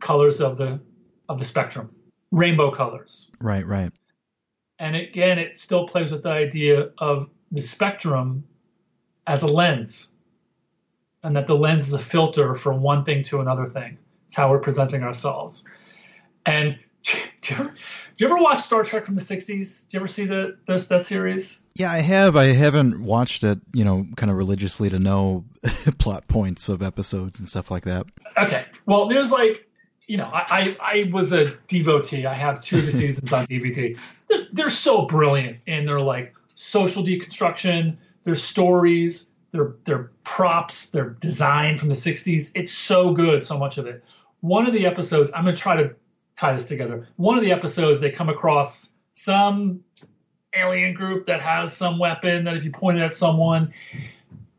colors of the of the spectrum, rainbow colors. Right, right. And again, it still plays with the idea of the spectrum as a lens. and that the lens is a filter from one thing to another thing. It's how we're presenting ourselves. And *laughs* do you ever, do you ever watch Star Trek from the '60s? Do you ever see the this that series? Yeah, I have. I haven't watched it, you know, kind of religiously to know *laughs* plot points of episodes and stuff like that. Okay. Well, there's like, you know, I I, I was a devotee. I have two of the seasons on DVD. They're, they're so brilliant and they're like social deconstruction, their stories, their their props, their design from the '60s. It's so good, so much of it. One of the episodes, I'm gonna try to tie this together. One of the episodes, they come across some alien group that has some weapon that if you point it at someone,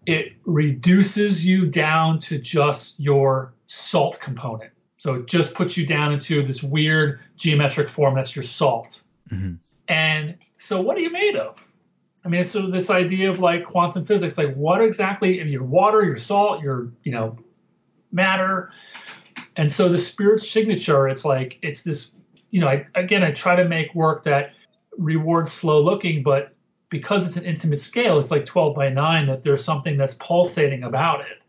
it reduces you down to just your salt component. So it just puts you down into this weird geometric form that's your salt. Mm-hmm. And so, what are you made of? I mean, of this idea of like quantum physics, like what exactly in your water, your salt, your you know matter. And so the spirit signature, it's like it's this, you know, I, again, I try to make work that rewards slow looking, but because it's an intimate scale, it's like 12 by 9, that there's something that's pulsating about it.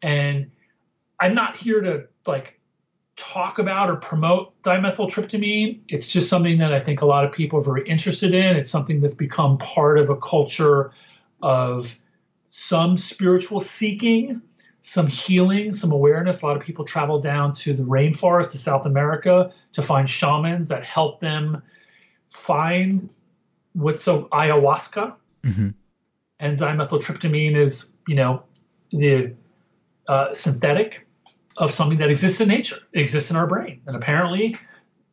And I'm not here to like talk about or promote dimethyltryptamine. It's just something that I think a lot of people are very interested in. It's something that's become part of a culture of some spiritual seeking, some healing, some awareness. A lot of people travel down to the rainforest to South America to find shamans that help them find what's so ayahuasca mm-hmm. and dimethyltryptamine is you know the uh, synthetic of something that exists in nature it exists in our brain and apparently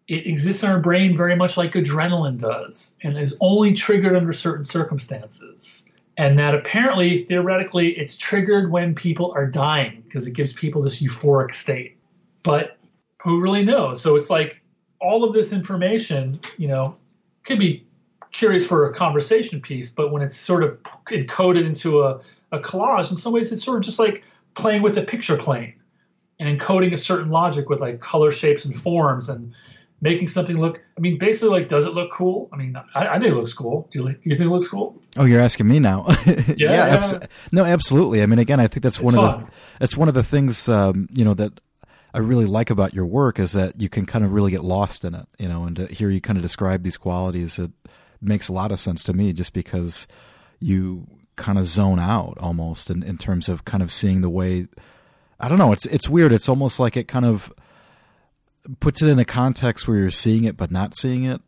it exists in our brain very much like adrenaline does and is only triggered under certain circumstances and that apparently theoretically it's triggered when people are dying because it gives people this euphoric state. But who really knows? So it's like all of this information you know could be curious for a conversation piece, but when it's sort of encoded into a, a collage, in some ways it's sort of just like playing with a picture plane and encoding a certain logic with like color shapes and forms and making something look i mean basically like does it look cool i mean i, I think it looks cool do you, do you think it looks cool oh you're asking me now *laughs* yeah, yeah. Abso- no absolutely i mean again i think that's it's one fun. of the that's one of the things um, you know that I really like about your work is that you can kind of really get lost in it, you know, and to hear you kind of describe these qualities, it makes a lot of sense to me just because you kind of zone out almost in, in terms of kind of seeing the way I don't know, it's it's weird. It's almost like it kind of puts it in a context where you're seeing it but not seeing it.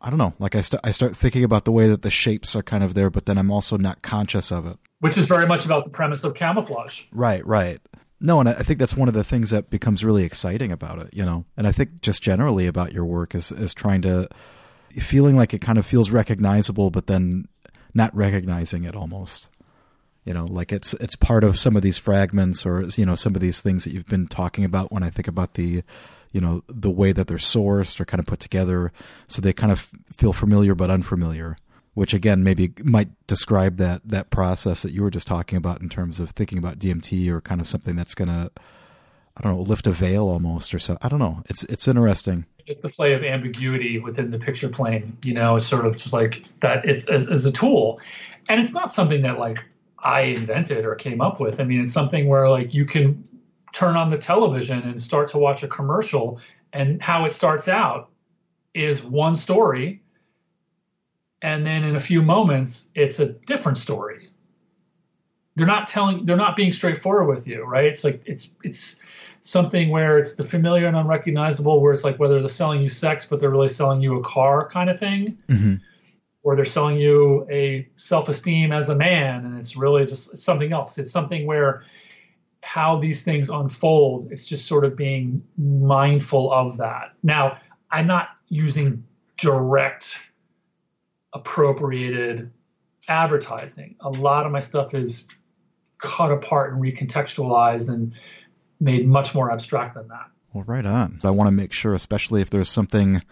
I don't know. Like I start I start thinking about the way that the shapes are kind of there, but then I'm also not conscious of it. Which is very much about the premise of camouflage. Right, right. No, and I think that's one of the things that becomes really exciting about it, you know. And I think just generally about your work is is trying to feeling like it kind of feels recognizable, but then not recognizing it almost. You know, like it's it's part of some of these fragments or you know some of these things that you've been talking about when I think about the you know the way that they're sourced or kind of put together. So they kind of feel familiar but unfamiliar which again maybe might describe that that process that you were just talking about in terms of thinking about DMT or kind of something that's going to I don't know lift a veil almost or so. I don't know. It's it's interesting. It's the play of ambiguity within the picture plane you know it's sort of just like that it's as, as a tool. And it's not something that like I invented or came up with. I mean it's something where like you can turn on the television and start to watch a commercial and how it starts out is one story and then in a few moments it's a different story. They're not telling they're not being straightforward with you right? It's like it's it's something where it's the familiar and unrecognizable where it's like whether they're selling you sex but they're really selling you a car kind of thing. Mm-hmm. or they're selling you a self-esteem as a man and it's really just it's something else. It's something where how these things unfold it's just sort of being mindful of that now i'm not using direct appropriated advertising. A lot of my stuff is cut apart and recontextualized and made much more abstract than that. Well, right on. I want to make sure, especially if there's something,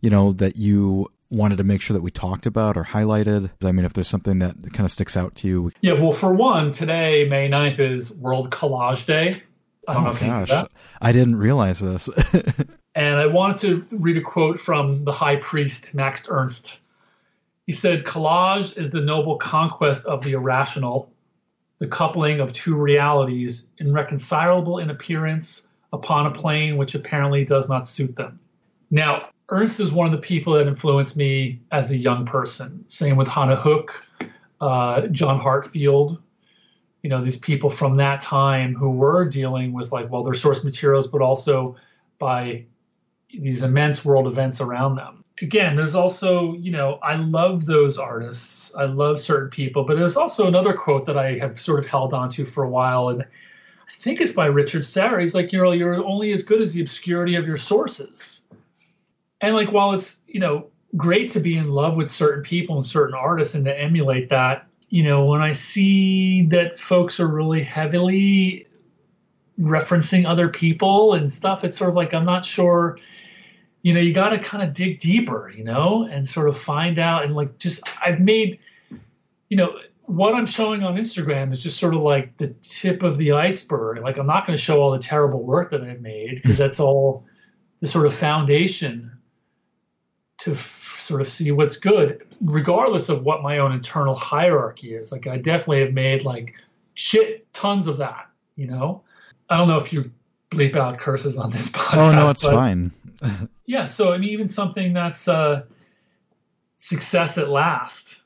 you know, that you wanted to make sure that we talked about or highlighted. I mean, if there's something that kind of sticks out to you. Yeah, well, for one, today, May 9th, is World Collage Day. I don't oh, gosh. I didn't realize this. *laughs* and I wanted to read a quote from the high priest, Max Ernst, he said, collage is the noble conquest of the irrational, the coupling of two realities, irreconcilable in appearance, upon a plane which apparently does not suit them. Now, Ernst is one of the people that influenced me as a young person. Same with Hannah Höch, uh, John Heartfield. you know, these people from that time who were dealing with like, well, their source materials, but also by these immense world events around them. Again, there's also, you know, I love those artists. I love certain people, but there's also another quote that I have sort of held onto for a while, and I think it's by Richard Serra. He's like, you know, you're only as good as the obscurity of your sources. And like, while it's, you know, great to be in love with certain people and certain artists and to emulate that, you know, when I see that folks are really heavily referencing other people and stuff, it's sort of like I'm not sure. You know, you got to kind of dig deeper, you know, and sort of find out and like just I've made, you know, what I'm showing on Instagram is just sort of like the tip of the iceberg. Like I'm not going to show all the terrible work that I've made because that's all the sort of foundation to f- sort of see what's good, regardless of what my own internal hierarchy is. Like I definitely have made like shit tons of that, you know. I don't know if you bleep out curses on this podcast. *laughs* Oh no, it's fine. *laughs* yeah, so I mean, even something that's uh, success at last,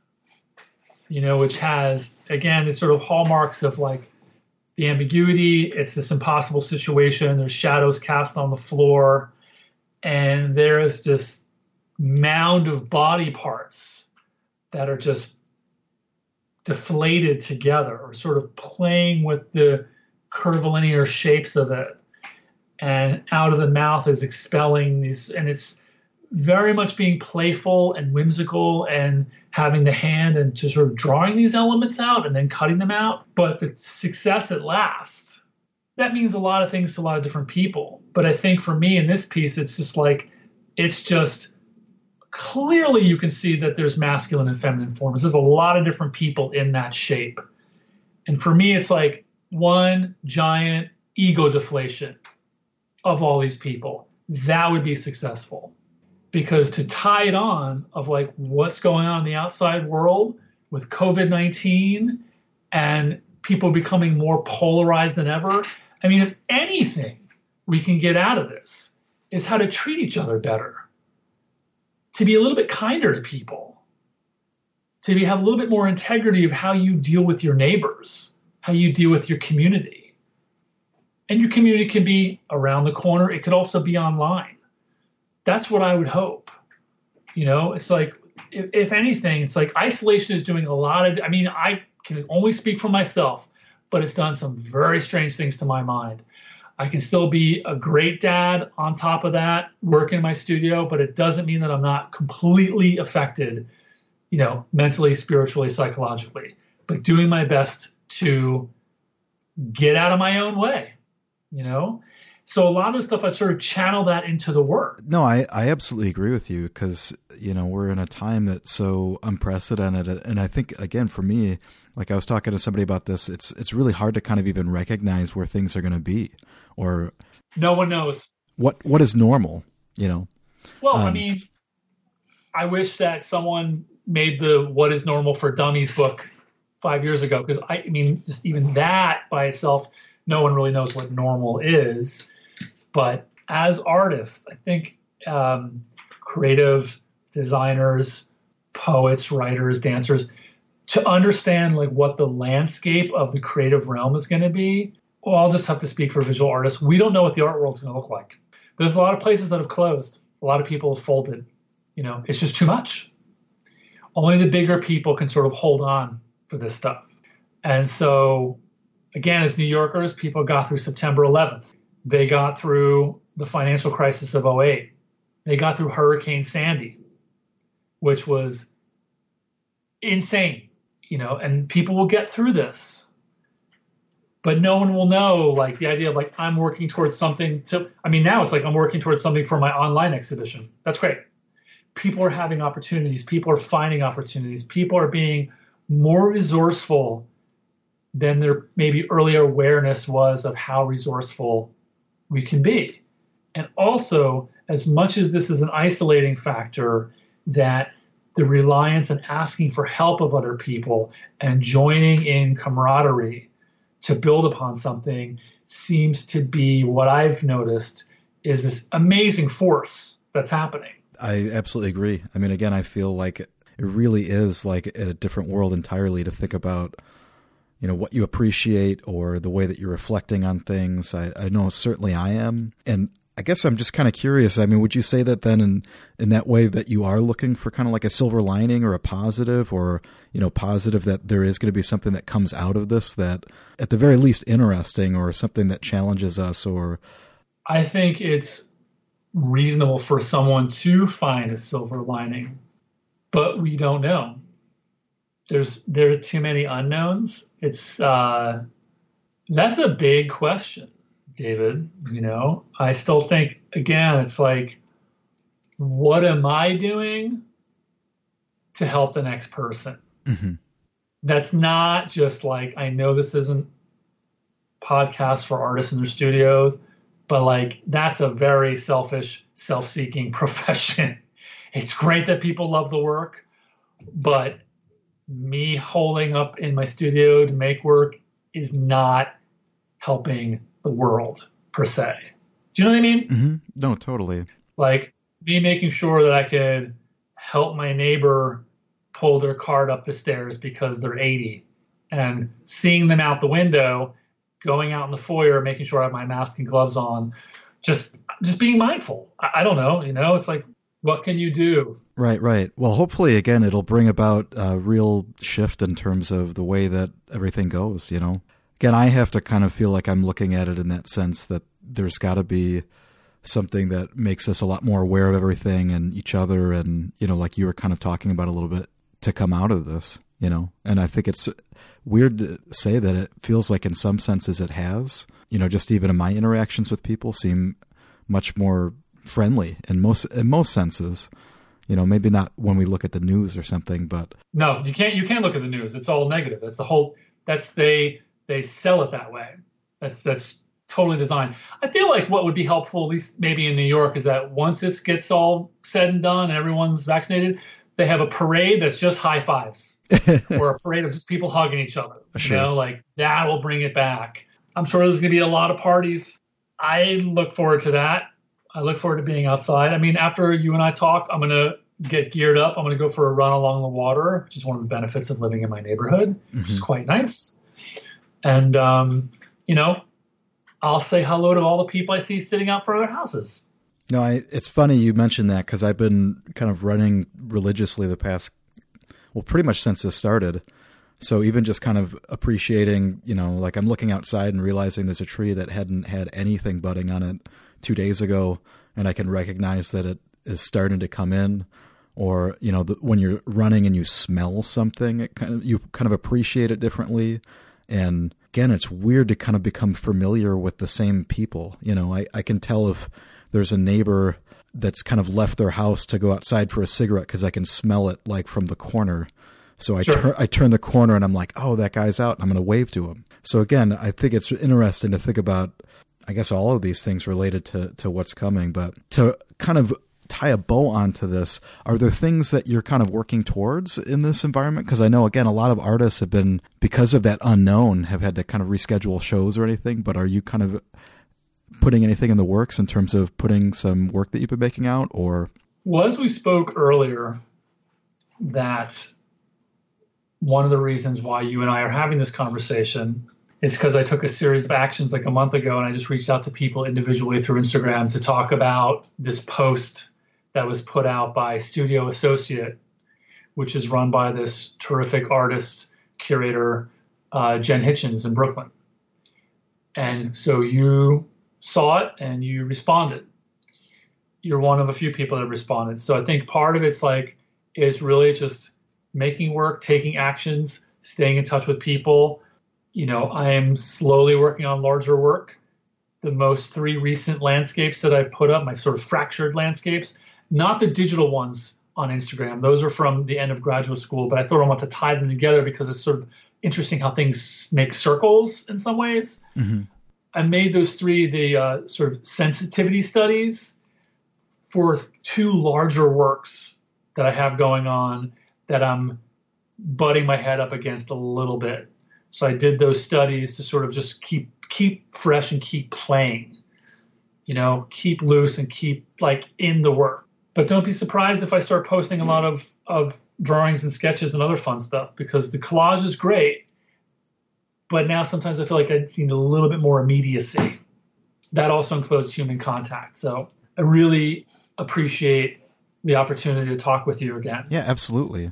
you know, which has again the sort of hallmarks of like the ambiguity. It's this impossible situation. There's shadows cast on the floor, and there is just mound of body parts that are just deflated together or sort of playing with the curvilinear shapes of it. And out of the mouth is expelling these and it's very much being playful and whimsical and having the hand and just sort of drawing these elements out and then cutting them out. But the success at last that means a lot of things to a lot of different people. But i think for me in this piece it's just like it's just clearly you can see that there's masculine and feminine forms. There's a lot of different people in that shape. And for me, it's like one giant ego deflation of all these people. That would be successful. Because to tie it on of like what's going on in the outside world with COVID 19 and people becoming more polarized than ever, I mean, if anything we can get out of this is how to treat each other better to be a little bit kinder to people, to be, have a little bit more integrity of how you deal with your neighbors, how you deal with your community. And your community can be around the corner, it could also be online. That's what I would hope. You know, it's like, if, if anything, it's like isolation is doing a lot of, I mean, I can only speak for myself, but it's done some very strange things to my mind. I can still be a great dad on top of that, work in my studio, but it doesn't mean that I'm not completely affected, you know, mentally, spiritually, psychologically, but doing my best to get out of my own way, you know? So a lot of stuff I sort of channel that into the work. No, I, I absolutely agree with you because, you know, we're in a time that's so unprecedented. And I think, again, for me, like I was talking to somebody about this, it's, it's really hard to kind of even recognize where things are going to be or no one knows what what is normal you know well um, i mean i wish that someone made the what is normal for dummies book five years ago because I, I mean just even that by itself no one really knows what normal is but as artists i think um, creative designers poets writers dancers to understand like what the landscape of the creative realm is going to be well, I'll just have to speak for visual artists. We don't know what the art world's going to look like. There's a lot of places that have closed. A lot of people have folded. You know, it's just too much. Only the bigger people can sort of hold on for this stuff. And so, again, as New Yorkers, people got through September 11th. They got through the financial crisis of 08. They got through Hurricane Sandy, which was insane, you know, and people will get through this but no one will know like the idea of like i'm working towards something to i mean now it's like i'm working towards something for my online exhibition. That's great. People are having opportunities. People are finding opportunities. People are being more resourceful than their maybe earlier awareness was of how resourceful we can be and also as much as this is an isolating factor that the reliance and asking for help of other people and joining in camaraderie to build upon something seems to be what I've noticed is this amazing force that's happening. I absolutely agree. I mean, again, I feel like it really is like a different world entirely to think about, you know, what you appreciate or the way that you're reflecting on things. I, I know certainly I am. And I guess I'm just kind of curious. I mean, would you say that then in in that way that you are looking for kind of like a silver lining or a positive or, you know, positive that there is going to be something that comes out of this that at the very least interesting or something that challenges us or I think it's reasonable for someone to find a silver lining, but we don't know. There's there's too many unknowns. It's uh that's a big question David. You know, I still think, again, it's like, what am I doing to help the next person? Mm-hmm. That's not just like, I know this isn't podcast for artists in their studios, but like, that's a very selfish, self seeking *laughs* profession. it's great that people love the work, but me holding up in my studio to make work is not helping the world per se. Do you know what I mean? Mm-hmm. No, totally. Like me making sure that I could help my neighbor pull their cart up the stairs because they're 80 and seeing them out the window, going out in the foyer, making sure I have my mask and gloves on, just just being mindful. I, I don't know, you know, it's like what can you do? Right, right. Well, hopefully, again, it'll bring about a real shift in terms of the way that everything goes. You know, again, I have to kind of feel like I'm looking at it in that sense that there's got to be something that makes us a lot more aware of everything and each other, and you know, like you were kind of talking about a little bit to come out of this, you know. And I think it's weird to say that it feels like in some senses it has. You know, just even in my interactions with people seem much more friendly in most in most senses you know maybe not when we look at the news or something but no you can't you can't look at the news it's all negative that's the whole that's they they sell it that way. That's that's totally designed. I feel like what would be helpful, at least maybe in New York, is that once this gets all said and done and everyone's vaccinated, they have a parade that's just high fives *laughs* or a parade of just people hugging each other. Sure. You know, like that will bring it back. I'm sure there's going to be a lot of parties. I look forward to that. I look forward to being outside. I mean, after you and I talk, I'm going to get geared up. I'm going to go for a run along the water, which is one of the benefits of living in my neighborhood, mm-hmm. which is mm-hmm. quite nice. And, um, you know, I'll say hello to all the people I see sitting out front of their houses. No, I, it's funny you mentioned that because I've been kind of running religiously the past, well, pretty much since this started. So even just kind of appreciating, you know, like I'm looking outside and realizing there's a tree that hadn't had anything budding on it two days ago, and I can recognize that it is starting to come in. Or you know, the, when you're running and you smell something, it kind of you kind of appreciate it differently. And again, it's weird to kind of become familiar with the same people. You know, I, I can tell if there's a neighbor that's kind of left their house to go outside for a cigarette because I can smell it like from the corner. So I, sure. I turn the corner and I'm like, oh, that guy's out. I'm going to wave to him. So again, I think it's interesting to think about, I guess, all of these things related to, to what's coming, but to kind of tie a bow onto this, are there things that you're kind of working towards in this environment? Because I know, again, a lot of artists have been, because of that unknown, have had to kind of reschedule shows or anything. But are you kind of putting anything in the works in terms of putting some work that you've been making out or? Well, as we spoke earlier, that one of the reasons why you and I are having this conversation is because I took a series of actions like a month ago and I just reached out to people individually through Instagram to talk about this post that was put out by Studio Associate, which is run by this terrific artist curator, uh, Jen Hitchings in Brooklyn. And so you saw it and you responded. You're one of a few people that responded. So I think part of it's like is really just making work, taking actions, staying in touch with people. You know, I am slowly working on larger work. The most three recent landscapes that I put up, my sort of fractured landscapes, not the digital ones on Instagram. Those are from the end of graduate school, but I thought I want to tie them together because it's sort of interesting how things make circles in some ways. Mm-hmm. I made those three the uh, sort of sensitivity studies for two larger works that I have going on that I'm butting my head up against a little bit. So I did those studies to sort of just keep keep fresh and keep playing. You know, keep loose and keep like in the work. But don't be surprised if I start posting a lot of of drawings and sketches and other fun stuff because the collage is great. But now sometimes I feel like I need a little bit more immediacy. That also includes human contact. So I really appreciate the opportunity to talk with you again. Yeah, absolutely.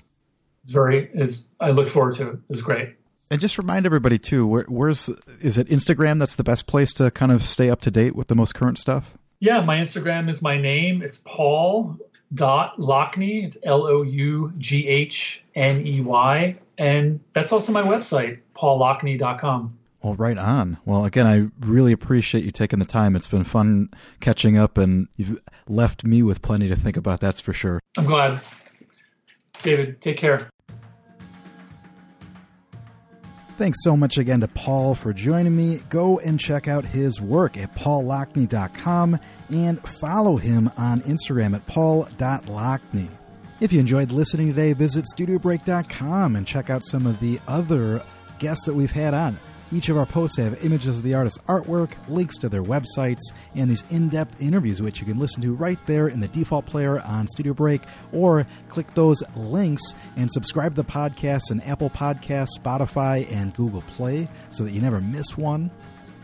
It's very is I look forward to it. It was great. And just remind everybody too, where, where's is it Instagram that's the best place to kind of stay up to date with the most current stuff? Yeah, my Instagram is my name. It's Paul dot Loughney It's L O U G H N E Y. And that's also my website, paulloughney.com. Well, right on. Well, again, I really appreciate you taking the time. It's been fun catching up, and you've left me with plenty to think about, that's for sure. I'm glad. David, take care. Thanks so much again to Paul for joining me. Go and check out his work at paulloughney.com and follow him on Instagram at paul.loughney. If you enjoyed listening today, visit studiobreak.com and check out some of the other guests that we've had on. Each of our posts have images of the artist's artwork, links to their websites, and these in depth interviews, which you can listen to right there in the default player on Studio Break, or click those links and subscribe to the podcast on Apple Podcasts, Spotify, and Google Play so that you never miss one.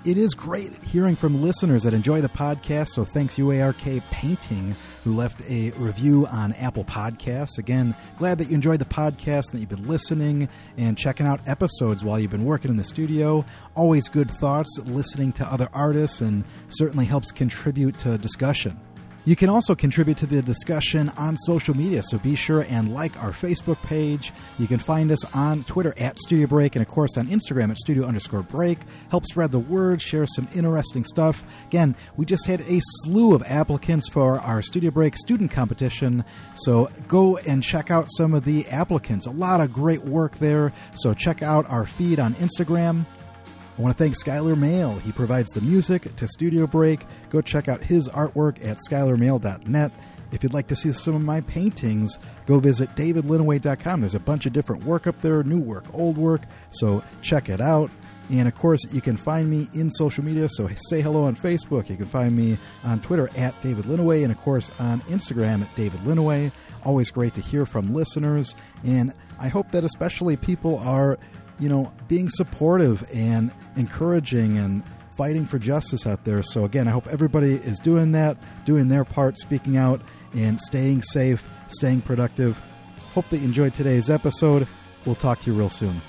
It is great hearing from listeners that enjoy the podcast, so thanks UARK Painting, who left a review on Apple Podcasts. Again, glad that you enjoyed the podcast, and that you've been listening and checking out episodes while you've been working in the studio. Always good thoughts, listening to other artists, and certainly helps contribute to discussion. You can also contribute to the discussion on social media, so be sure and like our Facebook page. You can find us on Twitter at Studio Break and, of course, on Instagram at Studio underscore Break. Help spread the word, share some interesting stuff. Again, we just had a slew of applicants for our Studio Break student competition, so go and check out some of the applicants. A lot of great work there, so check out our feed on Instagram. I want to thank Skylar Mail. He provides the music to Studio Break. Go check out his artwork at skylarmail.net. If you'd like to see some of my paintings, go visit davidlinneweh.com. There's a bunch of different work up there, new work, old work, so check it out. And of course, you can find me in social media, so say hello on Facebook. You can find me on Twitter at David Linneweh, and of course on Instagram at David Linneweh. Always great to hear from listeners, and I hope that especially people are you know, being supportive and encouraging and fighting for justice out there. So, again, I hope everybody is doing that, doing their part, speaking out, and staying safe, staying productive. Hope that you enjoyed today's episode. We'll talk to you real soon.